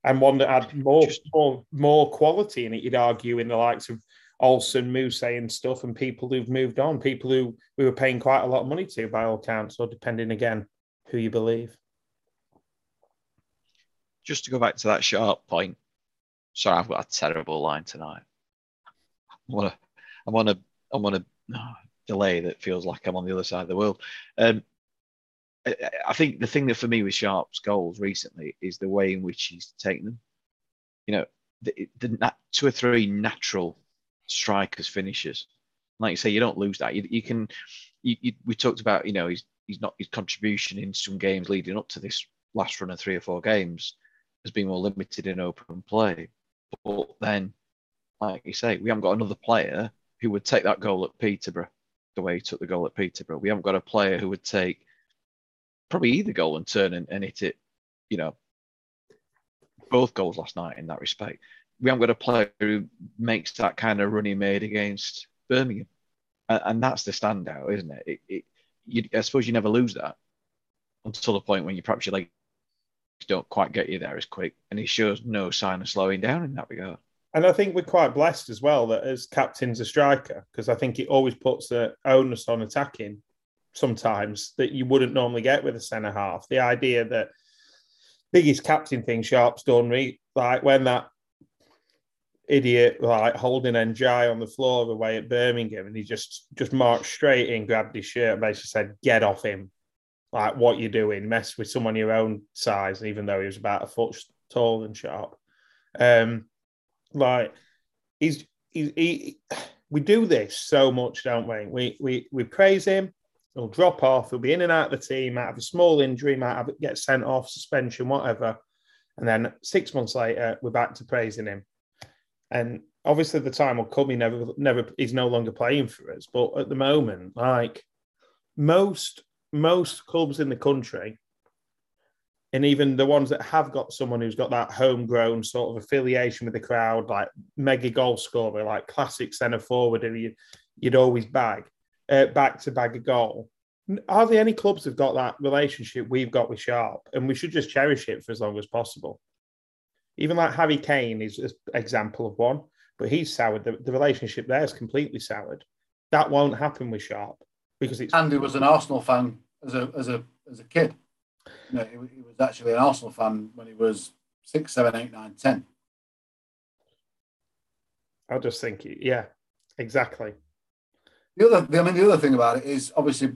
[SPEAKER 1] and one that had more more, more quality in it. You'd argue in the likes of Olsen, Muse, and stuff, and people who've moved on, people who we were paying quite a lot of money to by all counts, or depending again who you believe.
[SPEAKER 3] just to go back to that sharp point. Sorry, I've got a terrible line tonight. I'm on a, I'm on a, I'm on a oh, delay that feels like I'm on the other side of the world. Um, I, I think the thing that for me with Sharp's goals recently is the way in which he's taken them. You know, the, the nat- two or three natural strikers finishes. Like you say, you don't lose that. You, you can. You, you, we talked about, you know, he's he's not his contribution in some games leading up to this last run of three or four games has been more limited in open play. But then, like you say, we haven't got another player who would take that goal at Peterborough the way he took the goal at Peterborough. We haven't got a player who would take probably either goal and turn and, and hit it, you know, both goals last night in that respect. We haven't got a player who makes that kind of run he made against Birmingham. And, and that's the standout, isn't it? it, it you, I suppose you never lose that until the point when you perhaps your legs don't quite get you there as quick. And he shows no sign of slowing down in that regard.
[SPEAKER 1] And I think we're quite blessed as well that as captain's a striker, because I think it always puts the onus on attacking sometimes that you wouldn't normally get with a centre half. The idea that biggest captain thing Sharp's done, re- like when that idiot like holding Ndiaye on the floor away at Birmingham and he just just marched straight in, grabbed his shirt and basically said, Get off him. Like what you're doing, mess with someone your own size, even though he was about a foot taller than Sharp. Um like he's he, he we do this so much, don't we? We we we praise him, he'll drop off, he'll be in and out of the team, might have a small injury, might have get sent off, suspension, whatever. And then six months later, we're back to praising him. And obviously the time will come, he never never he's no longer playing for us. But at the moment, like most most clubs in the country, and even the ones that have got someone who's got that homegrown sort of affiliation with the crowd, like mega goal scorer, like classic centre forward, who you, you'd always bag, uh, back to bag a goal. Hardly any clubs have got that relationship we've got with Sharp, and we should just cherish it for as long as possible. Even like Harry Kane is an example of one, but he's soured. The, the relationship there is completely soured. That won't happen with Sharp because it's
[SPEAKER 2] Andy was an Arsenal fan as a as a as a kid. You know, he, was- he was actually an Arsenal fan when he was six, seven, eight, nine, ten.
[SPEAKER 1] I just think, yeah, exactly.
[SPEAKER 2] The other, I mean, the other thing about it is obviously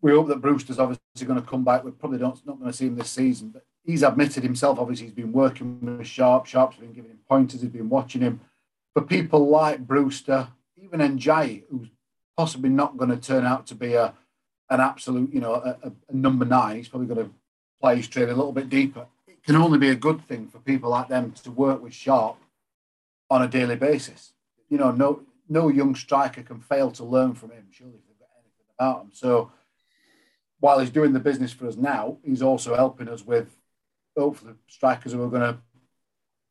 [SPEAKER 2] we hope that Brewster's obviously going to come back. We probably don't not going to see him this season, but he's admitted himself. Obviously, he's been working with Sharp. Sharp's been giving him pointers. He's been watching him. For people like Brewster, even Ndiaye, who's possibly not going to turn out to be a an absolute, you know, a, a, a number nine. He's probably going to play his trade a little bit deeper. It can only be a good thing for people like them to work with Sharp on a daily basis. You know, no no young striker can fail to learn from him, surely, if they've got anything about him. So while he's doing the business for us now, he's also helping us with hopefully strikers who are going to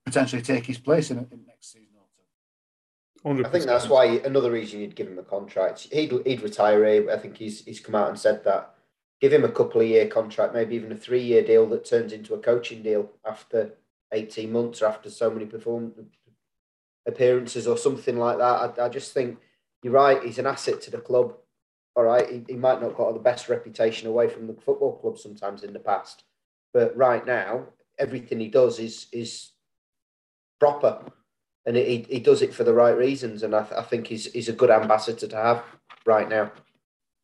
[SPEAKER 2] potentially take his place in, in next season or two.
[SPEAKER 4] I think that's why another reason you'd give him a contract. He'd he'd retire. Eh? I think he's he's come out and said that. Give him a couple of year contract, maybe even a three year deal that turns into a coaching deal after eighteen months or after so many perform appearances or something like that. I, I just think you're right. He's an asset to the club. All right, he, he might not got the best reputation away from the football club sometimes in the past, but right now everything he does is is proper and he, he does it for the right reasons. And I, th- I think he's, he's a good ambassador to have right now,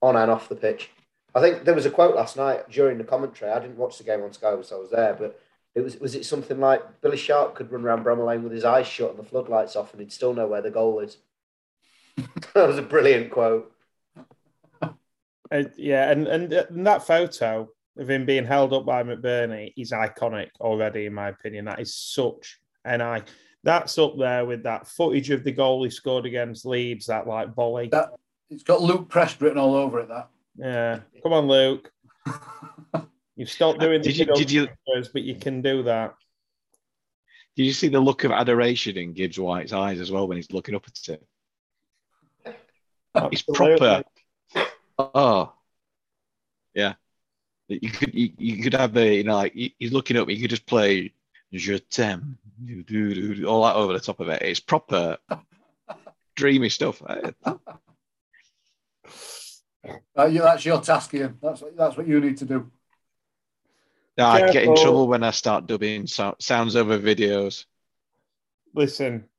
[SPEAKER 4] on and off the pitch. I think there was a quote last night during the commentary. I didn't watch the game on Sky, so I was there, but it was was it something like Billy Sharp could run around Bramall Lane with his eyes shut and the floodlights off, and he'd still know where the goal is. that was a brilliant quote.
[SPEAKER 1] Uh, yeah, and, and and that photo of him being held up by McBurnie is iconic already, in my opinion. That is such an I. That's up there with that footage of the goal he scored against Leeds, that like volley.
[SPEAKER 2] That it's got Luke Prest written all over it. That
[SPEAKER 1] Yeah, come on, Luke. You've stopped doing the
[SPEAKER 3] Did you- did you-
[SPEAKER 1] but you can do that.
[SPEAKER 3] Did you see the look of adoration in Gibbs White's eyes as well when he's looking up at it? He's proper. Oh, yeah. You could you, you could have the you know like he's looking up. You could just play Je t'aime, all that over the top of it. It's proper dreamy stuff.
[SPEAKER 2] Uh, you, that's your task, Ian. That's that's what you need to do.
[SPEAKER 3] I get in trouble when I start dubbing so- sounds over videos.
[SPEAKER 1] Listen,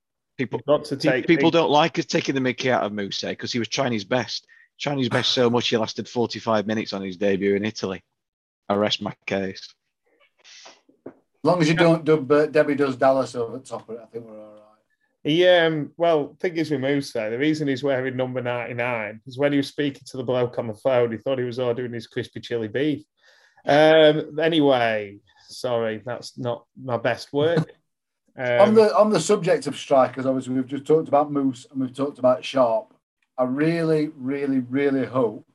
[SPEAKER 3] People,
[SPEAKER 1] got to take
[SPEAKER 3] people don't like us taking the mickey out of Mousset because he was trying his best. Trying his best so much he lasted 45 minutes on his debut in Italy. I rest my case.
[SPEAKER 2] As long as you don't dub uh, Debbie does Dallas over the top of it, I think we're all right.
[SPEAKER 1] He, um, well, thing is with Mousset, the reason he's wearing number 99 is when he was speaking to the bloke on the phone, he thought he was ordering his crispy chili beef. Um, anyway, sorry, that's not my best work. Um,
[SPEAKER 2] on the on the subject of strikers, obviously we've just talked about Moose and we've talked about Sharp. I really, really, really hope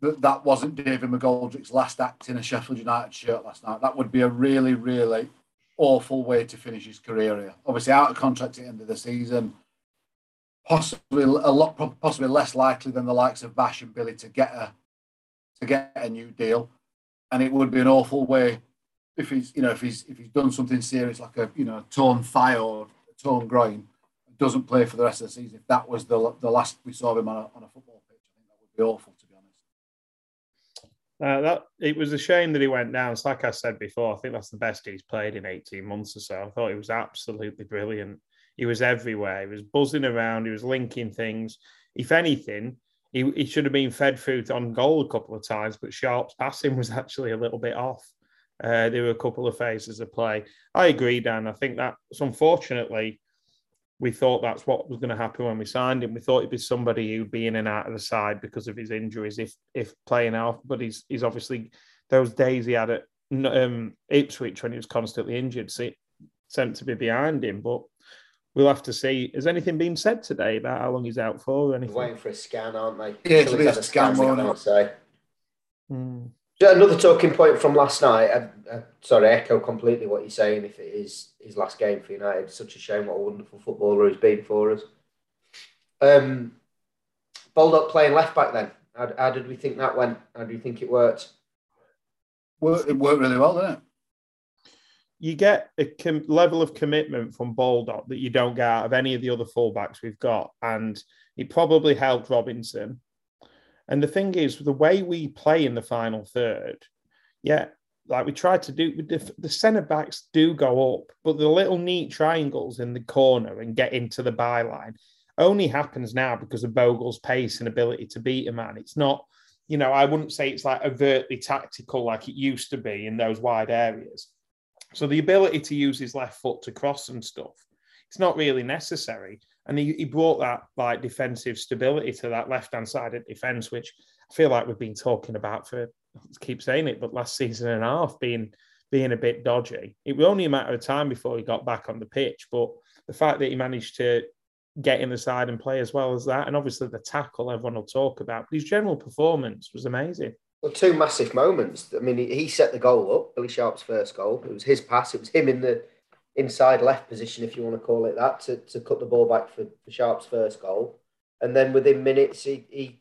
[SPEAKER 2] that that wasn't David McGoldrick's last act in a Sheffield United shirt last night. That would be a really, really awful way to finish his career here. Obviously, out of contract at the end of the season, possibly a lot, possibly less likely than the likes of Bash and Billy to get a to get a new deal, and it would be an awful way if he's you know if he's if he's done something serious like a you know torn thigh or a torn groin, and doesn't play for the rest of the season. If that was the the last we saw of him on a, on a football pitch, I think that would be awful.
[SPEAKER 1] Uh, that it was a shame that he went down. It's like I said before. I think that's the best he's played in eighteen months or so. I thought he was absolutely brilliant. He was everywhere. He was buzzing around. He was linking things. If anything, he, he should have been fed through on goal a couple of times, but Sharp's passing was actually a little bit off. Uh, there were a couple of phases of play. I agree, Dan. I think that's unfortunately we thought that's what was going to happen when we signed him. We thought he'd be somebody who'd be in and out of the side because of his injuries, if if playing out. But he's he's obviously those days he had at um, Ipswich when he was constantly injured so sent to be behind him. But we'll have to see. Has anything been said today about how long he's out for? Or anything?
[SPEAKER 4] They're waiting for a scan, aren't they?
[SPEAKER 2] Yeah, to be a scan, won't it?
[SPEAKER 4] Say.
[SPEAKER 1] Hmm.
[SPEAKER 4] Another talking point from last night. I, I, sorry, I echo completely what you're saying. If it is his last game for United, it's such a shame. What a wonderful footballer he's been for us. Um, Baldock playing left back. Then, how, how did we think that went? How do you think it worked?
[SPEAKER 2] Worked, it worked really well, didn't it?
[SPEAKER 1] You get a com- level of commitment from Baldock that you don't get out of any of the other fullbacks we've got, and it probably helped Robinson and the thing is, the way we play in the final third, yeah, like we tried to do, the, the centre backs do go up, but the little neat triangles in the corner and get into the byline only happens now because of Bogle's pace and ability to beat a man. It's not, you know, I wouldn't say it's like overtly tactical like it used to be in those wide areas. So the ability to use his left foot to cross and stuff, it's not really necessary and he, he brought that like defensive stability to that left hand side of defense, which I feel like we've been talking about for keep saying it, but last season and a half being being a bit dodgy. It was only a matter of time before he got back on the pitch, but the fact that he managed to get in the side and play as well as that, and obviously the tackle everyone will talk about, but his general performance was amazing.
[SPEAKER 4] Well, two massive moments. I mean, he set the goal up, Billy Sharp's first goal. It was his pass. It was him in the inside left position, if you want to call it that, to, to cut the ball back for, for Sharp's first goal. And then within minutes, he, he,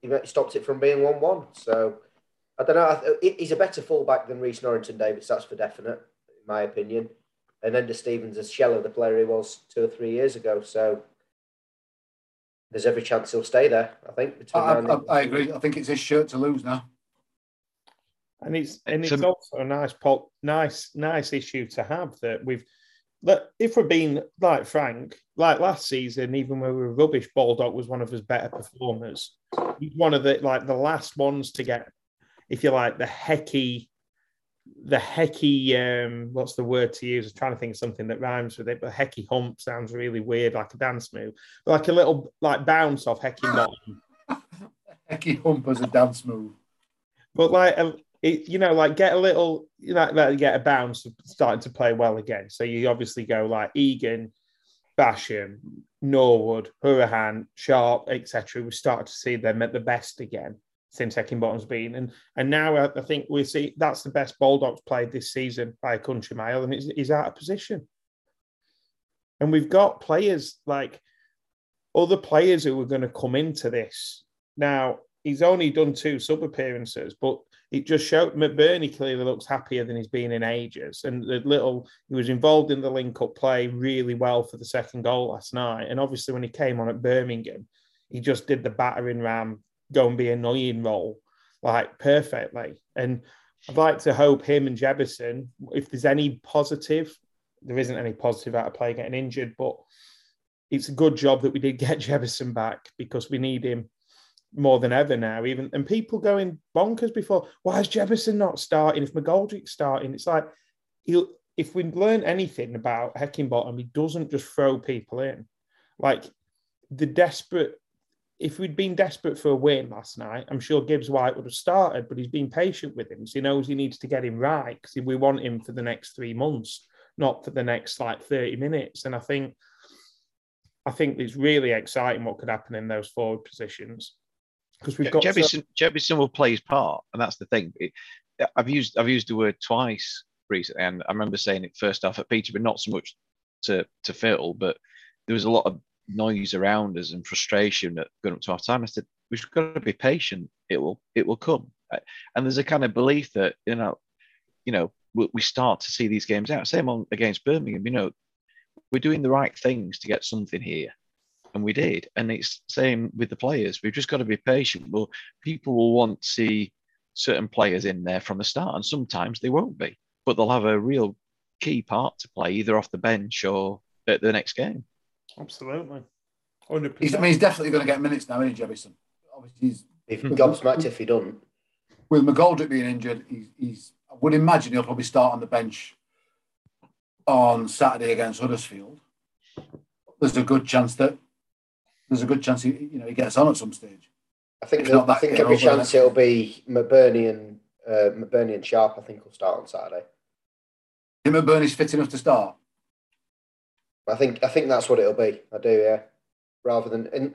[SPEAKER 4] he stopped it from being 1 1. So I don't know. He's a better fullback than Rhys Norrington Davies, that's for definite, in my opinion. And Enda Stevens is shell of the player he was two or three years ago. So there's every chance he'll stay there, I think.
[SPEAKER 2] I, I, I, agree. I think it's his shirt to lose now
[SPEAKER 1] and it's and it's also a nice pop, nice nice issue to have that we've that if we're being like frank, like last season, even when we were rubbish, Baldock was one of his better performers. He's one of the like the last ones to get, if you like, the hecky, the hecky. Um, what's the word to use? I'm trying to think of something that rhymes with it, but hecky hump sounds really weird, like a dance move, but like a little like bounce off hecky bottom.
[SPEAKER 2] hecky hump as a dance move.
[SPEAKER 1] But like it, you know, like get a little, you know, get a bounce starting to play well again. So you obviously go like Egan, Basham, Norwood, Hourihane, Sharp, etc. We started to see them at the best again since Heckingbottom's been, and and now I think we see that's the best Baldock's played this season by a country mile, and he's out of position. And we've got players like other players who are going to come into this now he's only done two sub appearances, but it just showed McBurnie clearly looks happier than he's been in ages. And the little he was involved in the link up play really well for the second goal last night. And obviously, when he came on at Birmingham, he just did the battering ram, go and be annoying role like perfectly. And I'd like to hope him and Jebbison, if there's any positive, there isn't any positive out of play getting injured, but it's a good job that we did get Jebbison back because we need him more than ever now. Even and people going bonkers before. Why is Jebbison not starting? If McGoldrick's starting, it's like he'll. If we learn anything about Heckingbottom, he doesn't just throw people in. Like the desperate. If we'd been desperate for a win last night, I'm sure Gibbs White would have started, but he's been patient with him. So he knows he needs to get him right because we want him for the next three months, not for the next like 30 minutes. And I think I think it's really exciting what could happen in those forward positions because we've got
[SPEAKER 3] Jebbison, Jebbison will play his part, and that's the thing. It, I've used I've used the word twice recently, and I remember saying it first off at Peter, but not so much to to Phil, but there was a lot of noise around us and frustration at going up to our time. I said we've got to be patient. It will it will come, uh, and there's a kind of belief that you know, you know, we, we start to see these games out. Same on against Birmingham. You know, we're doing the right things to get something here. And we did. And it's same with the players. We've just got to be patient. Well, people will want to see certain players in there from the start, and sometimes they won't be, but they'll have a real key part to play either off the bench or at the next game.
[SPEAKER 1] Absolutely.
[SPEAKER 2] 100%. He's, I mean, he's definitely going to get minutes now, isn't he, Jebbison? Obviously, he's
[SPEAKER 4] if gobsmacked if he doesn't.
[SPEAKER 2] With McGoldrick being injured, he's, he's I would imagine he'll probably start on the bench on Saturday against Huddersfield, there's a good chance that there's a good chance he you know he gets on at some stage.
[SPEAKER 4] I think I think every chance it'll be McBurnie and uh, McBurnie and Sharp. I think will start on Saturday.
[SPEAKER 2] Think McBurnie's fit enough to start.
[SPEAKER 4] I think I think that's what it'll be. I do, yeah. Rather than and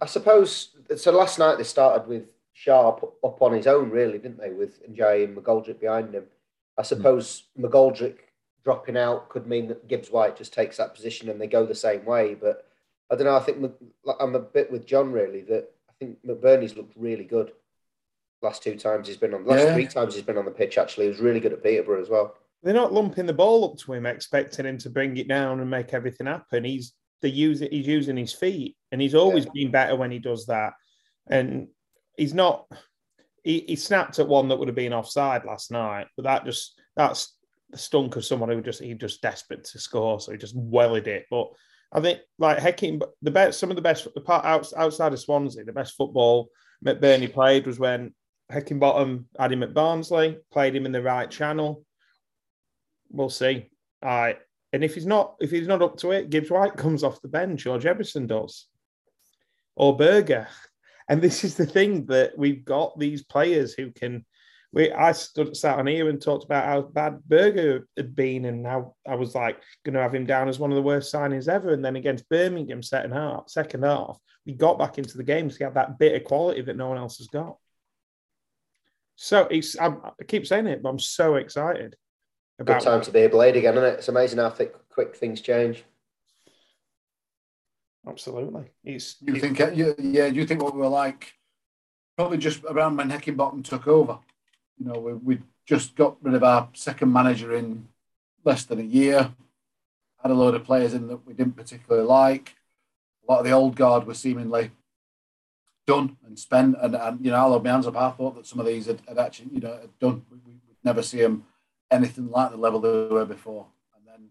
[SPEAKER 4] I suppose so. Last night they started with Sharp up on his own, really, didn't they? With Ndiaye and McGoldrick behind him. I suppose mm. McGoldrick dropping out could mean that Gibbs White just takes that position and they go the same way. But I don't know. I think I'm a bit with John really that I think McBurnie's looked really good. Last two times he's been on, last yeah. three times he's been on the pitch. Actually, he was really good at Peterborough as well.
[SPEAKER 1] They're not lumping the ball up to him, expecting him to bring it down and make everything happen. He's the user. He's using his feet, and he's always yeah. been better when he does that. And he's not. He, he snapped at one that would have been offside last night, but that just that's the stunk of someone who just he just desperate to score, so he just wellied it. But I think like Hecking, the best, some of the best, the part outside of Swansea, the best football McBurnie played was when Heckingbottom had him at Barnsley, played him in the right channel. We'll see. Right. And if he's not, if he's not up to it, Gibbs White comes off the bench, or Jebbison does, or Berge. And this is the thing that we've got these players who can we I stood sat on here and talked about how bad Berge had been, and how I was like going to have him down as one of the worst signings ever. And then against Birmingham, second half, second half, we got back into the game So he had that bit of quality that no one else has got. So it's I'm, i keep saying it, but I'm so excited.
[SPEAKER 4] About Good time to be a blade again, isn't it? It's amazing how quick, quick things change.
[SPEAKER 1] Absolutely.
[SPEAKER 2] It's, you think, yeah, yeah, you think what we were like probably just around when Heckingbottom took over? You know, we, we just got rid of our second manager in less than a year. Had a load of players in that we didn't particularly like. A lot of the old guard were seemingly done and spent. And, and you know, I'll have my hands up. I thought that some of these had, had actually, you know, done. We, would never see them anything like the level they were before. And then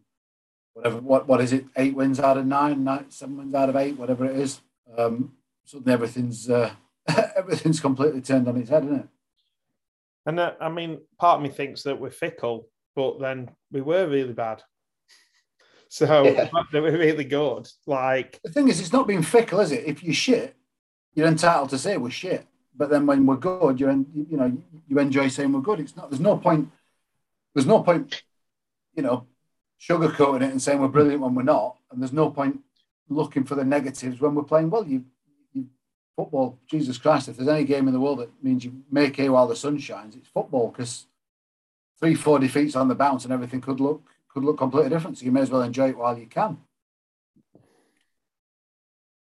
[SPEAKER 2] whatever, what what is it? Eight wins out of nine, nine seven wins out of eight, whatever it is. Um, suddenly everything's uh, everything's completely turned on its head, isn't it?
[SPEAKER 1] And uh, I mean, part of me thinks that we're fickle, but then we were really bad. So yeah. they were really good. Like
[SPEAKER 2] the thing is, it's not being fickle, is it? If you shit, you're entitled to say we're shit. But then when we're good, you're in, you know you enjoy saying we're good. It's not. There's no point. There's no point. You know, sugarcoating it and saying we're brilliant when we're not. And there's no point looking for the negatives when we're playing well. You football, Jesus Christ, if there's any game in the world that means you make hay while the sun shines, it's football because three, four defeats on the bounce and everything could look could look completely different. So you may as well enjoy it while you can.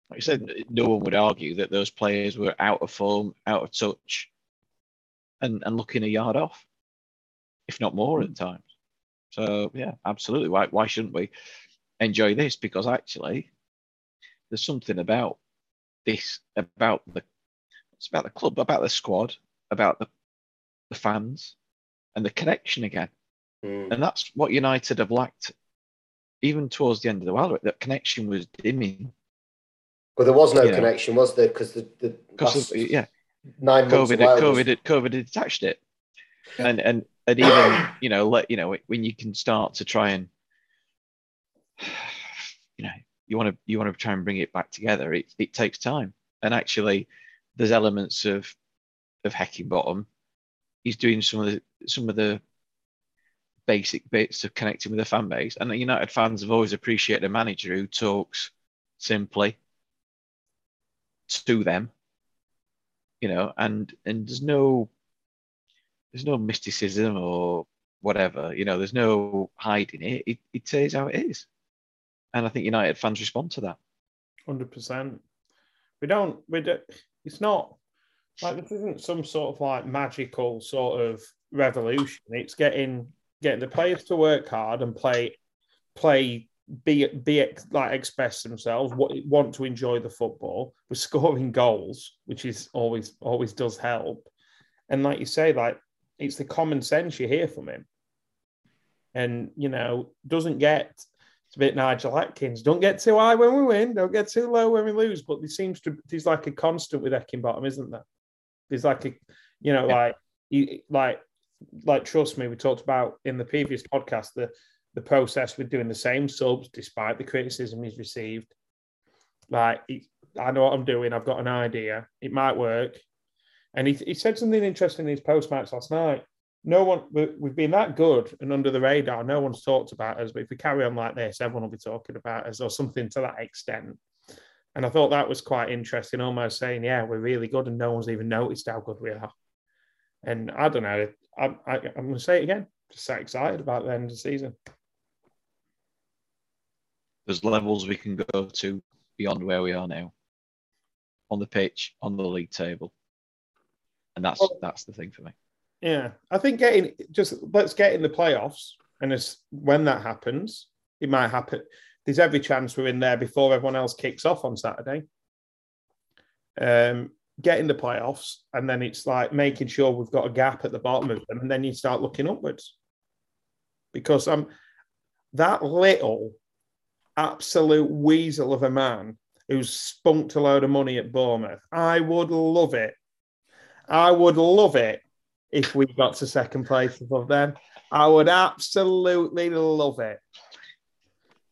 [SPEAKER 3] like I said, no one would argue that those players were out of form, out of touch, and, and looking a yard off, if not more at times. So yeah, absolutely. Why why shouldn't we enjoy this? Because actually, there's something about this about the it's about the club, about the squad, about the the fans, and the connection again.
[SPEAKER 4] Mm.
[SPEAKER 3] And that's what United have lacked, even towards the end of the world. That connection was dimming
[SPEAKER 4] Well, there was no
[SPEAKER 3] You know.
[SPEAKER 4] connection, was there? Because the, the
[SPEAKER 3] because
[SPEAKER 4] last
[SPEAKER 3] of yeah,
[SPEAKER 4] nine months
[SPEAKER 3] COVID,
[SPEAKER 4] of
[SPEAKER 3] COVID,
[SPEAKER 4] was-
[SPEAKER 3] COVID had detached it, and and and even you know let you know when you can start to try and you want to you want to try and bring it back together. It it takes time, and actually, there's elements of of Heckingbottom. He's doing some of the some of the basic bits of connecting with the fan base, and the United fans have always appreciated a manager who talks simply to them you know, and and there's no there's no mysticism or whatever, you know, there's no hiding it. It it says how it is. And I think United fans respond to that.
[SPEAKER 1] Hundred percent. We don't. We don't. It's not like this isn't some sort of like magical sort of revolution. It's getting getting the players to work hard and play play be be like express themselves. What want to enjoy the football. We're scoring goals, which is always always does help. And like you say, like it's the common sense you hear from him. And you know, doesn't get it's a bit Nigel Adkins. Don't get too high when we win. Don't get too low when we lose. But there seems to there's like a constant with Heckingbottom, isn't there? There's like a, you know,
[SPEAKER 3] Yeah.
[SPEAKER 1] like you like like trust me. We talked about in the previous podcast the the process with doing the same subs despite the criticism he's received. Like he, I know what I'm doing. I've got an idea. It might work. And he, he said something interesting in his post match last night no one we- we've been that good and under the radar no one's talked about us but if we carry on like this everyone will be talking about us or something to that extent and i thought that was quite interesting almost saying yeah we're really good and no one's even noticed how good we are and i don't know I, I, i'm going to say it again just so excited about the end of the season
[SPEAKER 3] There's levels we can go to beyond where we are now. On the pitch, on the league table. And that's
[SPEAKER 1] Well-
[SPEAKER 3] that's the thing for me.
[SPEAKER 1] Yeah, I think getting just let's get in the playoffs, and as when that happens, it might happen. There's every chance we're in there before everyone else kicks off on Saturday. Um, get in the playoffs, and then it's like making sure we've got a gap at the bottom of them, and then you start looking upwards. Because I'm that little absolute weasel of a man who's spunked a load of money at Bournemouth. I would love it. I would love it if we got to second place above them. I would absolutely love it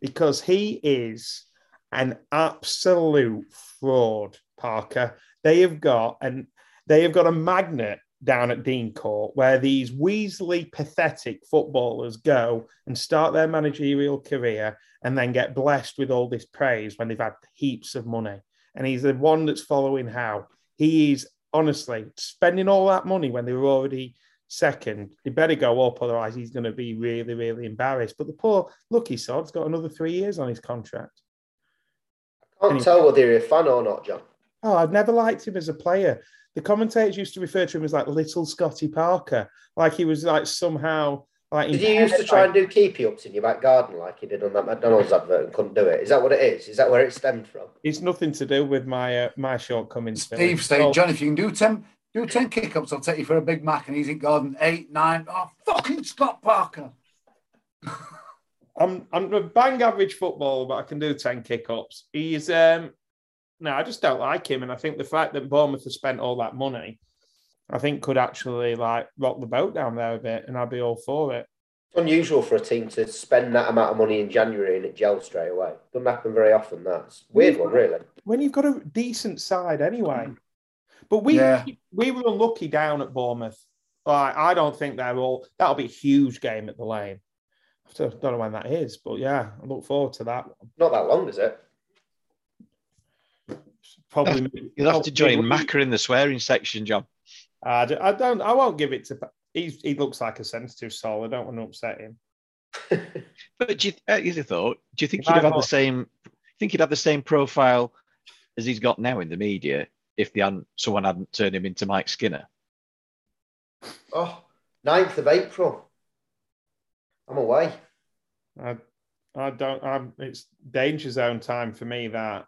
[SPEAKER 1] because he is an absolute fraud, Parker. They have got and they have got a magnet down at Dean Court where these Weasley pathetic footballers go and start their managerial career and then get blessed with all this praise when they've had heaps of money. And he's the one that's following how he is honestly spending all that money when they were already second. They better go up, otherwise he's going to be really, really embarrassed. But the poor lucky sod's got another three years on his contract.
[SPEAKER 4] I can't
[SPEAKER 1] Anyway.
[SPEAKER 4] tell whether you're a fan or not, John.
[SPEAKER 1] Oh, I've never liked him as a player. The commentators used to refer to him as like little Scotty Parker, like he was like somehow like.
[SPEAKER 4] Did you used to try and do keepy ups in your back garden like you did on that McDonald's advert and couldn't do it? Is that what it is? Is that where it stemmed from?
[SPEAKER 1] It's nothing to do with my uh, my shortcomings. Phil.
[SPEAKER 2] Steve
[SPEAKER 1] It's
[SPEAKER 2] said,
[SPEAKER 1] all-
[SPEAKER 2] John, if you can do 10, do 10 kick ups, I'll take you for a Big Mac. And he's in Gordon, eight, nine. Oh, fucking Scott Parker.
[SPEAKER 1] I'm I'm a bang average footballer, but I can do ten kick ups. He's um no, I just don't like him, and I think the fact that Bournemouth has spent all that money, I think could actually like rock the boat down there a bit, and I'd be all for it.
[SPEAKER 4] It's unusual for a team to spend that amount of money in January and it gels straight away. Doesn't happen very often. That's weird one, really.
[SPEAKER 1] When you've got a decent side anyway, but we
[SPEAKER 2] Yeah.
[SPEAKER 1] we were unlucky down at Bournemouth. Like I don't think they're all. That'll be a huge game at the Lane. I don't know when that is, but yeah, I look forward to that.
[SPEAKER 4] Not that long, is it?
[SPEAKER 1] Probably
[SPEAKER 3] You'll have to join Macker in the swearing section, John.
[SPEAKER 1] I d- I don't. I won't give it to. He's, he looks like a sensitive soul. I don't want to upset him.
[SPEAKER 3] But do you, uh, here's a thought. Do you think
[SPEAKER 1] If
[SPEAKER 3] he'd have
[SPEAKER 1] I
[SPEAKER 3] had the
[SPEAKER 1] thought-
[SPEAKER 3] same? Think he'd have the same profile as he's got now in the media if they hadn't, someone hadn't turned him into Mike Skinner.
[SPEAKER 4] Oh, 9th of April. I'm away.
[SPEAKER 1] I, I don't. I'm. It's danger zone time for me. That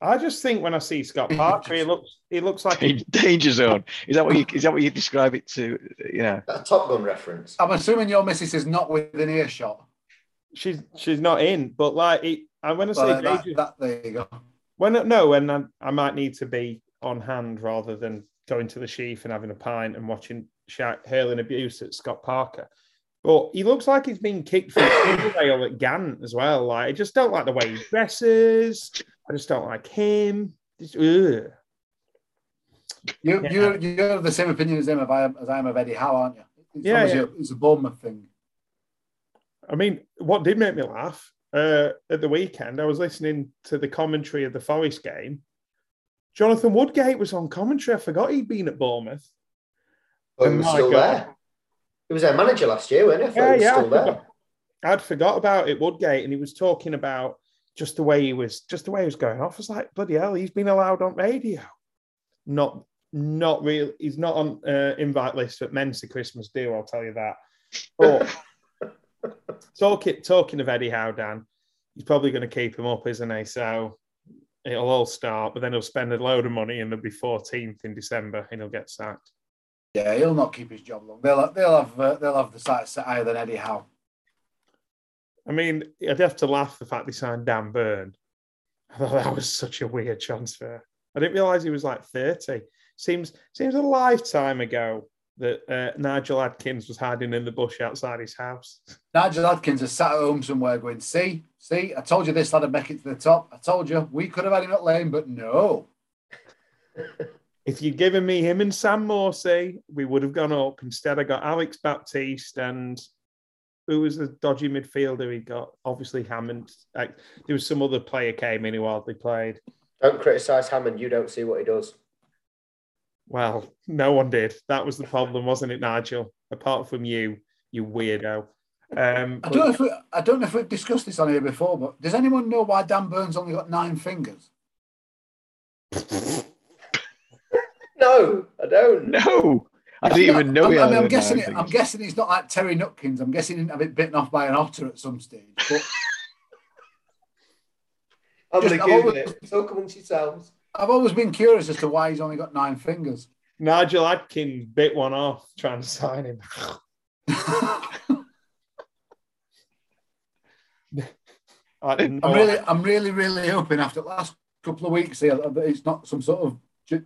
[SPEAKER 1] I just think when I see Scott Parker, he looks. He looks like he,
[SPEAKER 3] Danger zone. Is that what you is that what you describe it to? Yeah.
[SPEAKER 4] a Top Gun reference.
[SPEAKER 2] I'm assuming your missus is not within earshot.
[SPEAKER 1] she's she's not in. But like, he, and when I say
[SPEAKER 2] Well, that,
[SPEAKER 1] danger,
[SPEAKER 2] that, there you go.
[SPEAKER 1] when no, when I, I might need to be on hand rather than going to the sheaf and having a pint and watching Shaq hurling abuse at Scott Parker. But he looks like he's been kicked from the rail at Gant as well. Like I just don't like the way he dresses. I just don't like him. Just, ugh.
[SPEAKER 2] You,
[SPEAKER 1] Yeah.
[SPEAKER 2] you're, you're of the same opinion as him of I am, as I am of Eddie Howe, aren't you? It's
[SPEAKER 1] Yeah, yeah.
[SPEAKER 2] A, it's a Bournemouth thing.
[SPEAKER 1] I mean, what did make me laugh uh, at the weekend, I was listening to the commentary of the Forest game. Jonathan Woodgate was on commentary. I forgot he'd been at Bournemouth.
[SPEAKER 4] But he
[SPEAKER 1] Oh
[SPEAKER 4] was
[SPEAKER 1] my
[SPEAKER 4] still
[SPEAKER 1] God.
[SPEAKER 4] there. He was their manager last year, wasn't he?
[SPEAKER 1] Yeah,
[SPEAKER 4] he was
[SPEAKER 1] yeah.
[SPEAKER 4] still
[SPEAKER 1] I
[SPEAKER 4] there.
[SPEAKER 1] forgot, I'd forgot about it, Woodgate, and he was talking about just the way he was, just the way he was going off. I was like, bloody hell, he's been allowed on radio. Not, not real. He's not on uh, invite list at Mensa Christmas do. I'll tell you that. But talking talking of Eddie Howe, Dan, he's probably going to keep him up, isn't he? So it'll all start, but then he'll spend a load of money, and there'll be 14th in December, and he'll get sacked.
[SPEAKER 2] Yeah, he'll not keep his job long. They'll they'll have uh, they'll have the sights set higher than Eddie Howe.
[SPEAKER 1] I mean, I'd have to laugh the fact they signed Dan Burn. I thought that was such a weird transfer. I didn't realise he was like 30. Seems seems a lifetime ago that uh, Nigel Adkins was hiding in the bush outside his house.
[SPEAKER 2] Nigel Adkins has sat at home somewhere going, see, see, I told you this lad would make it to the top. I told you we could have had him at lane, but no.
[SPEAKER 1] If you'd given me him and Sam Morsy, we would have gone up. Instead, I got Alex Baptiste and who was the dodgy midfielder he got? Obviously Hammond. Like, there was some other player came in who hardly played.
[SPEAKER 4] Don't criticise Hammond. You don't see what he does.
[SPEAKER 1] Well, no one did. That was the problem, wasn't it, Nigel? Apart from you, you weirdo. Um,
[SPEAKER 2] I don't know if we, I don't know if we've discussed this on here before, but does anyone know why Dan Burn's only got nine fingers?
[SPEAKER 4] I don't.
[SPEAKER 3] know. I didn't even know.
[SPEAKER 2] I'm,
[SPEAKER 3] he
[SPEAKER 2] I I'm guessing it. I'm guessing he's not like Terry Nutkins. I'm guessing he didn't have it bitten off by an otter at some stage. But
[SPEAKER 4] I'm going to
[SPEAKER 2] I've
[SPEAKER 4] Google
[SPEAKER 2] always-
[SPEAKER 4] it. Talk amongst yourselves.
[SPEAKER 2] I've always been curious as to why he's only got nine fingers.
[SPEAKER 1] Nigel Adkins bit one off trying to sign him. I didn't
[SPEAKER 2] I'm really, I'm really, really hoping after the last couple of weeks here that it's not some sort of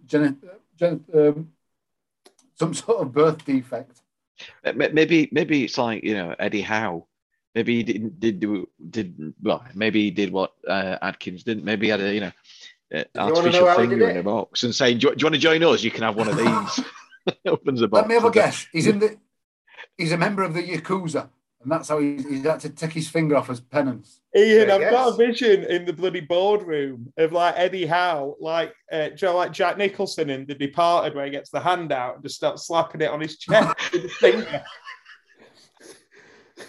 [SPEAKER 2] gen, um, some sort of birth defect.
[SPEAKER 3] Maybe maybe it's like you know Eddie Howe. Maybe he didn't did do did well. Maybe he did what uh, Adkins didn't. Maybe he had a you know uh, artificial
[SPEAKER 4] how
[SPEAKER 3] finger in a box and saying, "Do you, do you want to join us? You can have one of these." Opens the box.
[SPEAKER 2] Let me have a guess. He's in the, he's a member of the Yakuza, and that's how he, he's had to take his finger off as penance.
[SPEAKER 1] Ian, I've got a vision in the bloody boardroom of like Eddie Howe, like uh, do you know, like Jack Nicholson in The Departed, where he gets the hand out and just starts slapping it on his chest with his finger.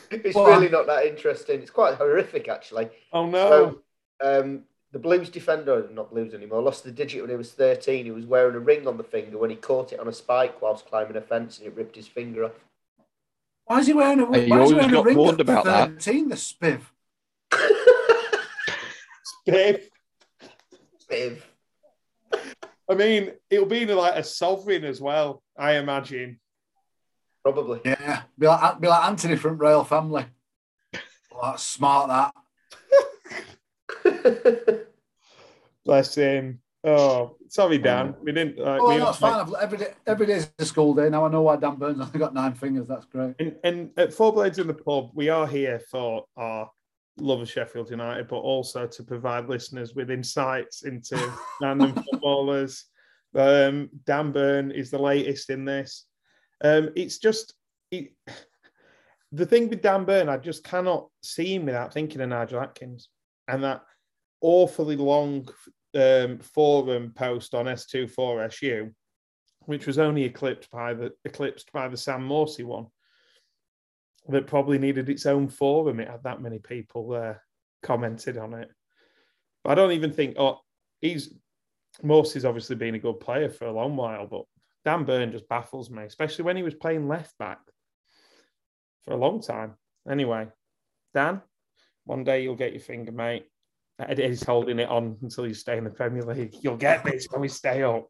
[SPEAKER 4] It's
[SPEAKER 2] Well,
[SPEAKER 4] really not that interesting. It's quite horrific, actually.
[SPEAKER 1] Oh no!
[SPEAKER 4] So, um, the Blues defender, not Blues anymore, lost the digit when he was 13. He was wearing a ring on the finger when he caught it on a spike whilst climbing a fence and it ripped his finger off.
[SPEAKER 2] Why is he wearing a,
[SPEAKER 3] Hey, you
[SPEAKER 2] why is he
[SPEAKER 3] always
[SPEAKER 2] wearing a ring
[SPEAKER 3] warned
[SPEAKER 2] at
[SPEAKER 3] about that.
[SPEAKER 2] 13, the spiv?
[SPEAKER 1] Babe,
[SPEAKER 4] Viv.
[SPEAKER 1] I mean, it'll be like a sovereign as well. I imagine.
[SPEAKER 4] Probably.
[SPEAKER 2] Yeah, be like, be like Anthony from Royal Family. Oh, that's smart, that.
[SPEAKER 1] Bless him. Oh, sorry, Dan. We didn't. Like,
[SPEAKER 2] Oh,
[SPEAKER 1] we
[SPEAKER 2] no, it's fine. I've, every day, every day is a school day. Now I know why Dan Burn's only got nine fingers. That's great.
[SPEAKER 1] And, and at Four Blades in the Pub, we are here for our love of Sheffield United, but also to provide listeners with insights into random footballers. Um, Dan Burn is the latest in this. Um, it's just it, the thing with Dan Burn, I just cannot see him without thinking of Nigel Adkins and that awfully long um, forum post on S24SU, which was only eclipsed by the eclipsed by the Sam Morsy one that probably needed its own forum. It had that many people uh, commented on it. But I don't even think. Oh, he's Morsy's obviously been a good player for a long while, but Dan Burn just baffles me, especially when he was playing left back for a long time. Anyway, Dan, one day you'll get your finger, mate. Eddie's holding it on until you stay in the Premier League. You'll get this when we stay up.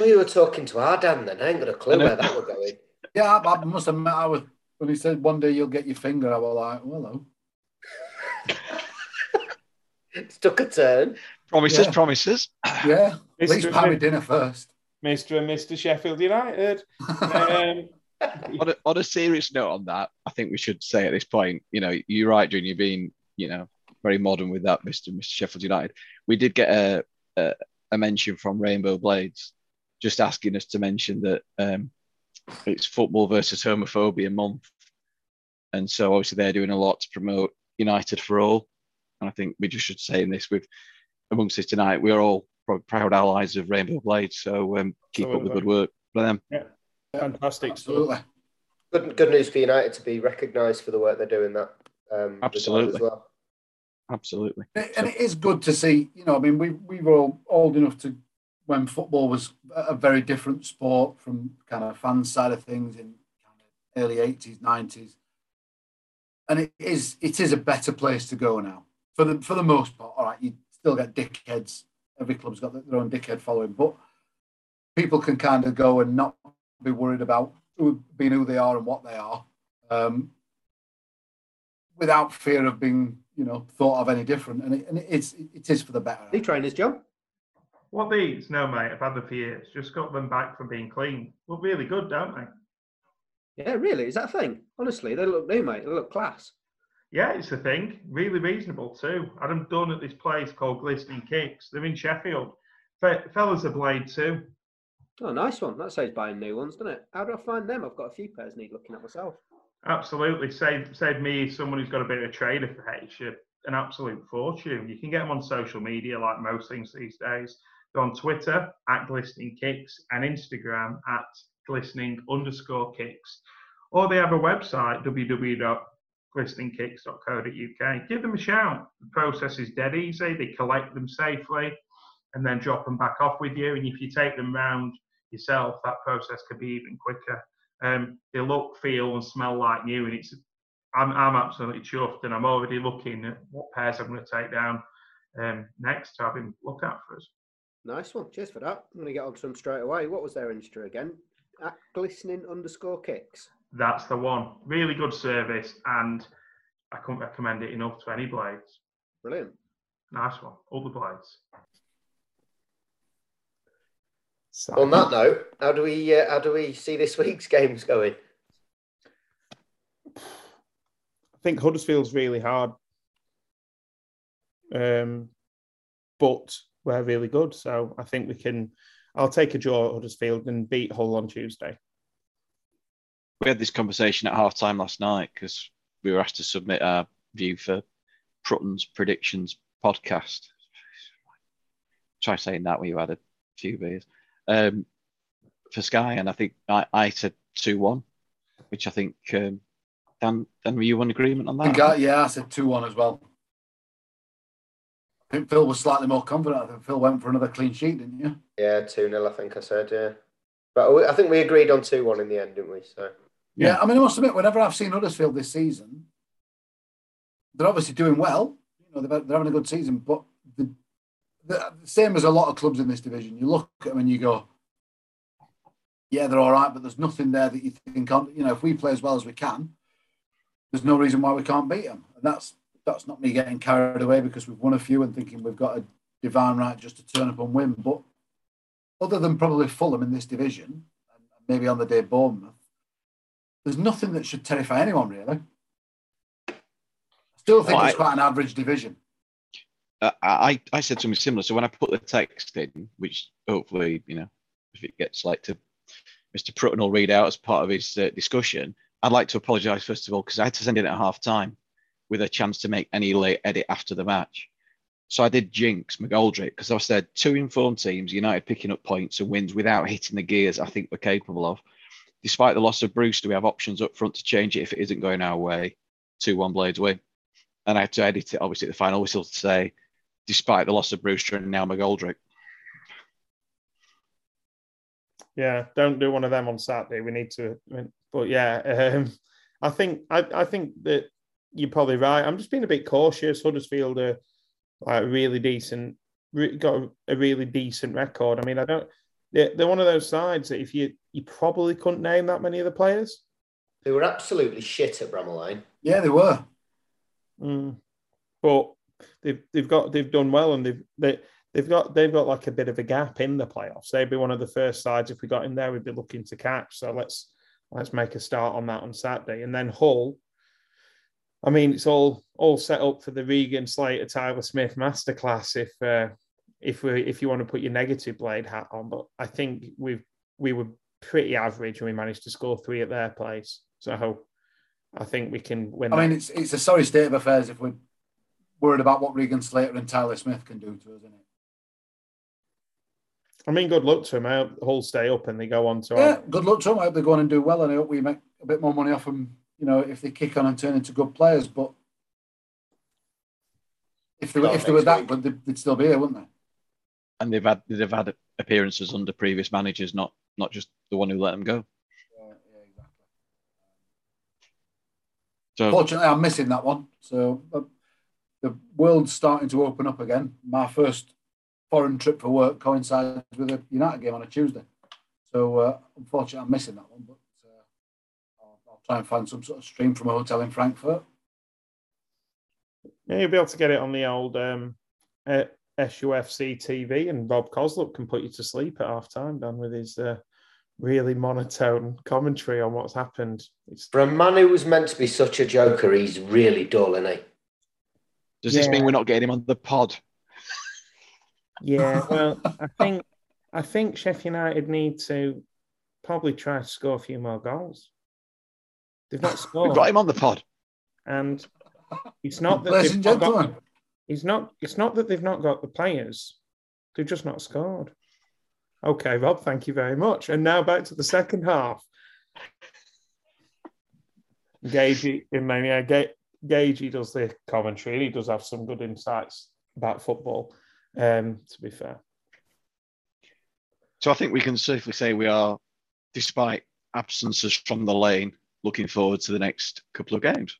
[SPEAKER 4] We were talking to our Dan then. I ain't got a clue where that was going.
[SPEAKER 2] Yeah, I, I must admit, I was when he said one day you'll get your finger. I was like, well, hello.
[SPEAKER 4] It's took a turn.
[SPEAKER 3] Promises,
[SPEAKER 2] Yeah.
[SPEAKER 3] promises.
[SPEAKER 2] Yeah, at
[SPEAKER 1] Mr.
[SPEAKER 2] least buy me dinner first.
[SPEAKER 1] Mr. and Mr. Sheffield United. Um,
[SPEAKER 3] on, a, on a serious note on that, I think we should say at this point, you know, you're right, Junior, been, you know, very modern with that, Mr. Mr. Sheffield United. We did get a, a, a mention from Rainbow Blades just asking us to mention that um, it's football versus homophobia month. And so obviously they're doing a lot to promote United for All. And I think we just should say in this with amongst us tonight, we're all proud allies of Rainbow Blades. So um, keep up the good work for them.
[SPEAKER 1] fantastic.
[SPEAKER 2] Absolutely.
[SPEAKER 4] Good, good news for United to be recognised for the work they're doing that. Um,
[SPEAKER 3] Absolutely.
[SPEAKER 4] As well.
[SPEAKER 3] Absolutely.
[SPEAKER 2] And it- and it is good to see, you know, I mean, we, we were all old enough to when football was a very different sport from kind of fan side of things in kind of early 80s, 90s. And it is it is a better place to go now. For the for the most part. All right, you still get dickheads. Every club's got their own dickhead following, but people can kind of go and not be worried about who, being who they are and what they are. Um, without fear of being, you know, thought of any different. And it, and it is it is for the better.
[SPEAKER 5] New trainers, John.
[SPEAKER 1] What these? No, mate. I've had them for years. Just got them back from being clean. Look really good, don't they?
[SPEAKER 5] Yeah, really? Is that a thing? Honestly, they look new, mate. They look class.
[SPEAKER 1] Yeah, it's a thing. Really reasonable too. Had them done at this place called Glistening Kicks. They're in Sheffield. Fe- fellas are blade too.
[SPEAKER 5] Oh, nice one. That saves buying new ones, doesn't it? How do I find them? I've got a few pairs need looking at myself.
[SPEAKER 1] Absolutely. Save save me someone who's got a bit of a trader for H an absolute fortune. You can get them on social media like most things these days. They're on Twitter at Glistening Kicks and Instagram at glistening underscore kicks. Or they have a website, www.glisteningkicks.co.uk. Give them a shout. The process is dead easy. They collect them safely and then drop them back off with you. And if you take them round yourself, that process could be even quicker. Um, they look, feel, and smell like new, and it's. I'm, I'm absolutely chuffed, and I'm already looking at what pairs I'm going to take down um, next to have him look at for us.
[SPEAKER 5] Nice one. Cheers for that. I'm going to get on to them straight away. What was their Insta again? At glistening underscore kicks.
[SPEAKER 1] That's the one. Really good service, and I couldn't recommend it enough to any blades.
[SPEAKER 5] Brilliant.
[SPEAKER 1] Nice one. All the blades.
[SPEAKER 4] On that note, how do we uh, how do we see this week's games going?
[SPEAKER 1] I think Huddersfield's really hard, um, but we're really good. So I think we can. I'll take a draw at Huddersfield and beat Hull on Tuesday.
[SPEAKER 3] we had this conversation at half time last night because we were asked to submit our view for Prutton's predictions podcast. Try saying that when you had a few beers um, for Sky, and I think I, I said two one, which I think um, Dan Dan were you in agreement on
[SPEAKER 2] I think
[SPEAKER 3] that?
[SPEAKER 2] I, yeah, I said 2 1 as well. I think Phil was slightly more confident. I think Phil went for another clean sheet, didn't you?
[SPEAKER 4] Yeah, two 0 I think I said. Yeah, but I think we agreed on two one in the end, didn't we? So
[SPEAKER 2] Yeah.
[SPEAKER 1] Yeah.
[SPEAKER 2] I mean, I must admit, whenever I've seen Huddersfield this season, they're obviously doing well. You know, they're, they're having a good season, but the, the same as a lot of clubs in this division, you look at them and you go, yeah, they're all right, but there's nothing there that you think, on, you know, if we play as well as we can, there's no reason why we can't beat them. And that's that's not me getting carried away because we've won a few and thinking we've got a divine right just to turn up and win. But other than probably Fulham in this division, and maybe on the day Bournemouth, there's nothing that should terrify anyone really. I still think
[SPEAKER 3] Well,
[SPEAKER 2] it's
[SPEAKER 3] I-
[SPEAKER 2] quite an average division.
[SPEAKER 3] Uh, I I said something similar. So when I put the text in, which hopefully you know, if it gets like to Mr. Prutton will read out as part of his uh, discussion. I'd like to apologise first of all because I had to send it at half time with a chance to make any late edit after the match. So I did jinx McGoldrick because I said two informed teams, United picking up points and wins without hitting the gears. I think we're capable of. Despite the loss of Brewster, we have options up front to change it if it isn't going our way. Two one Blades win, and I had to edit it obviously at the final whistle to say despite the loss of Brewster and now McGoldrick.
[SPEAKER 1] Yeah, don't do one of them on Saturday. We need to, but yeah, um, I think I, I think that you're probably right. I'm just being a bit cautious. Huddersfield are like really decent, got a really decent record. I mean, I don't. They're, they're one of those sides that if you you probably couldn't name that many of the players.
[SPEAKER 4] They were absolutely shit at Bramall Lane.
[SPEAKER 2] Yeah, they were.
[SPEAKER 1] Mm. But they've they've got they've done well and they've they, they've got they've got like a bit of a gap in the playoffs. They'd be one of the first sides if we got in there, we'd be looking to catch. So let's let's make a start on that on Saturday. And then Hull. I mean, it's all all set up for the Regan Slater Tyler Smith masterclass if uh, if we if you want to put your negative blade hat on. But I think we we were pretty average and we managed to score three at their place. So I think we can win.
[SPEAKER 2] I mean, it's it's a sorry state of affairs if we're worried about what Regan Slater and Tyler Smith can do to us, isn't it?
[SPEAKER 1] I mean, good luck to them. I hope Hull stay up and they go on to.
[SPEAKER 2] Yeah, our... good luck to them. I hope they go on and do well, and I hope we make a bit more money off them. You know, if they kick on and turn into good players, but if they, were, if they were that good, they'd, they'd still be here, wouldn't they?
[SPEAKER 3] And they've had they've had appearances under previous managers, not not just the one who let them go.
[SPEAKER 2] Yeah, yeah, exactly. So, Fortunately, I'm missing that one. So the world's starting to open up again. My first foreign trip for work coincides with a United game on a Tuesday. So uh, unfortunately, I'm missing that one, but uh, I'll, I'll, try and find some sort of stream from a hotel in Frankfurt.
[SPEAKER 1] Yeah, you'll be able to get it on the old um, uh, SUFC TV, and Rob Kozluk can put you to sleep at half time, done with his uh, really monotone commentary on what's happened.
[SPEAKER 4] It's... For a man who was meant to be such a joker, he's really dull, isn't he?
[SPEAKER 3] Does yeah. this mean we're not getting him on the pod?
[SPEAKER 1] Yeah, well, I think I think Sheffield United need to probably try to score a few more goals. They've not scored.
[SPEAKER 3] We've got him on the pod,
[SPEAKER 1] and it's not that they've not got, it's not it's not that they've not got the players; they've just not scored. Okay, Rob, thank you very much. And now back to the second half. Gagey in Mania, Gage, he does the commentary. He does have some good insights about football. Um, to be fair,
[SPEAKER 3] so I think we can safely say we are, despite absences from the lane, looking forward to the next couple of games,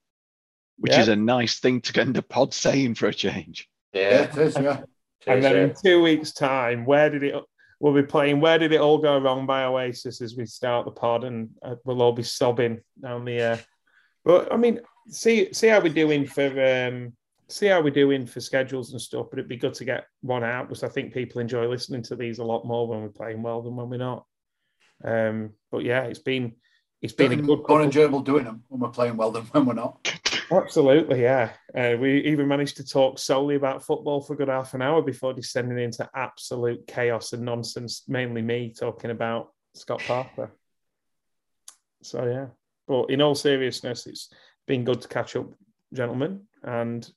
[SPEAKER 3] which yeah. is a nice thing to end a pod saying for a change.
[SPEAKER 4] Yeah, it is.
[SPEAKER 2] Yeah.
[SPEAKER 1] And then in two weeks' time, where did it? We'll be playing. Where did it all go wrong by Oasis as we start the pod, and uh, we'll all be sobbing down the. air. but I mean, see see how we're doing for um, see how we're doing for schedules and stuff. But it'd be good to get one out because I think people enjoy listening to these a lot more when we're playing well than when we're not. Um, but yeah, it's been it's been a good
[SPEAKER 2] more enjoyable doing them when we're playing well than when we're not.
[SPEAKER 1] Absolutely, yeah. Uh, we even managed to talk solely about football for a good half an hour before descending into absolute chaos and nonsense. Mainly me talking about Scott Parker. So yeah, but in all seriousness, it's been good to catch up, gentlemen, and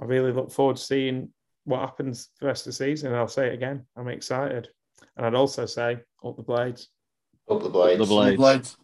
[SPEAKER 1] I really look forward to seeing what happens the rest of the season. I'll say it again, I'm excited. And I'd also say, up the blades.
[SPEAKER 4] Up the blades.
[SPEAKER 3] Up the blades. Up the blades.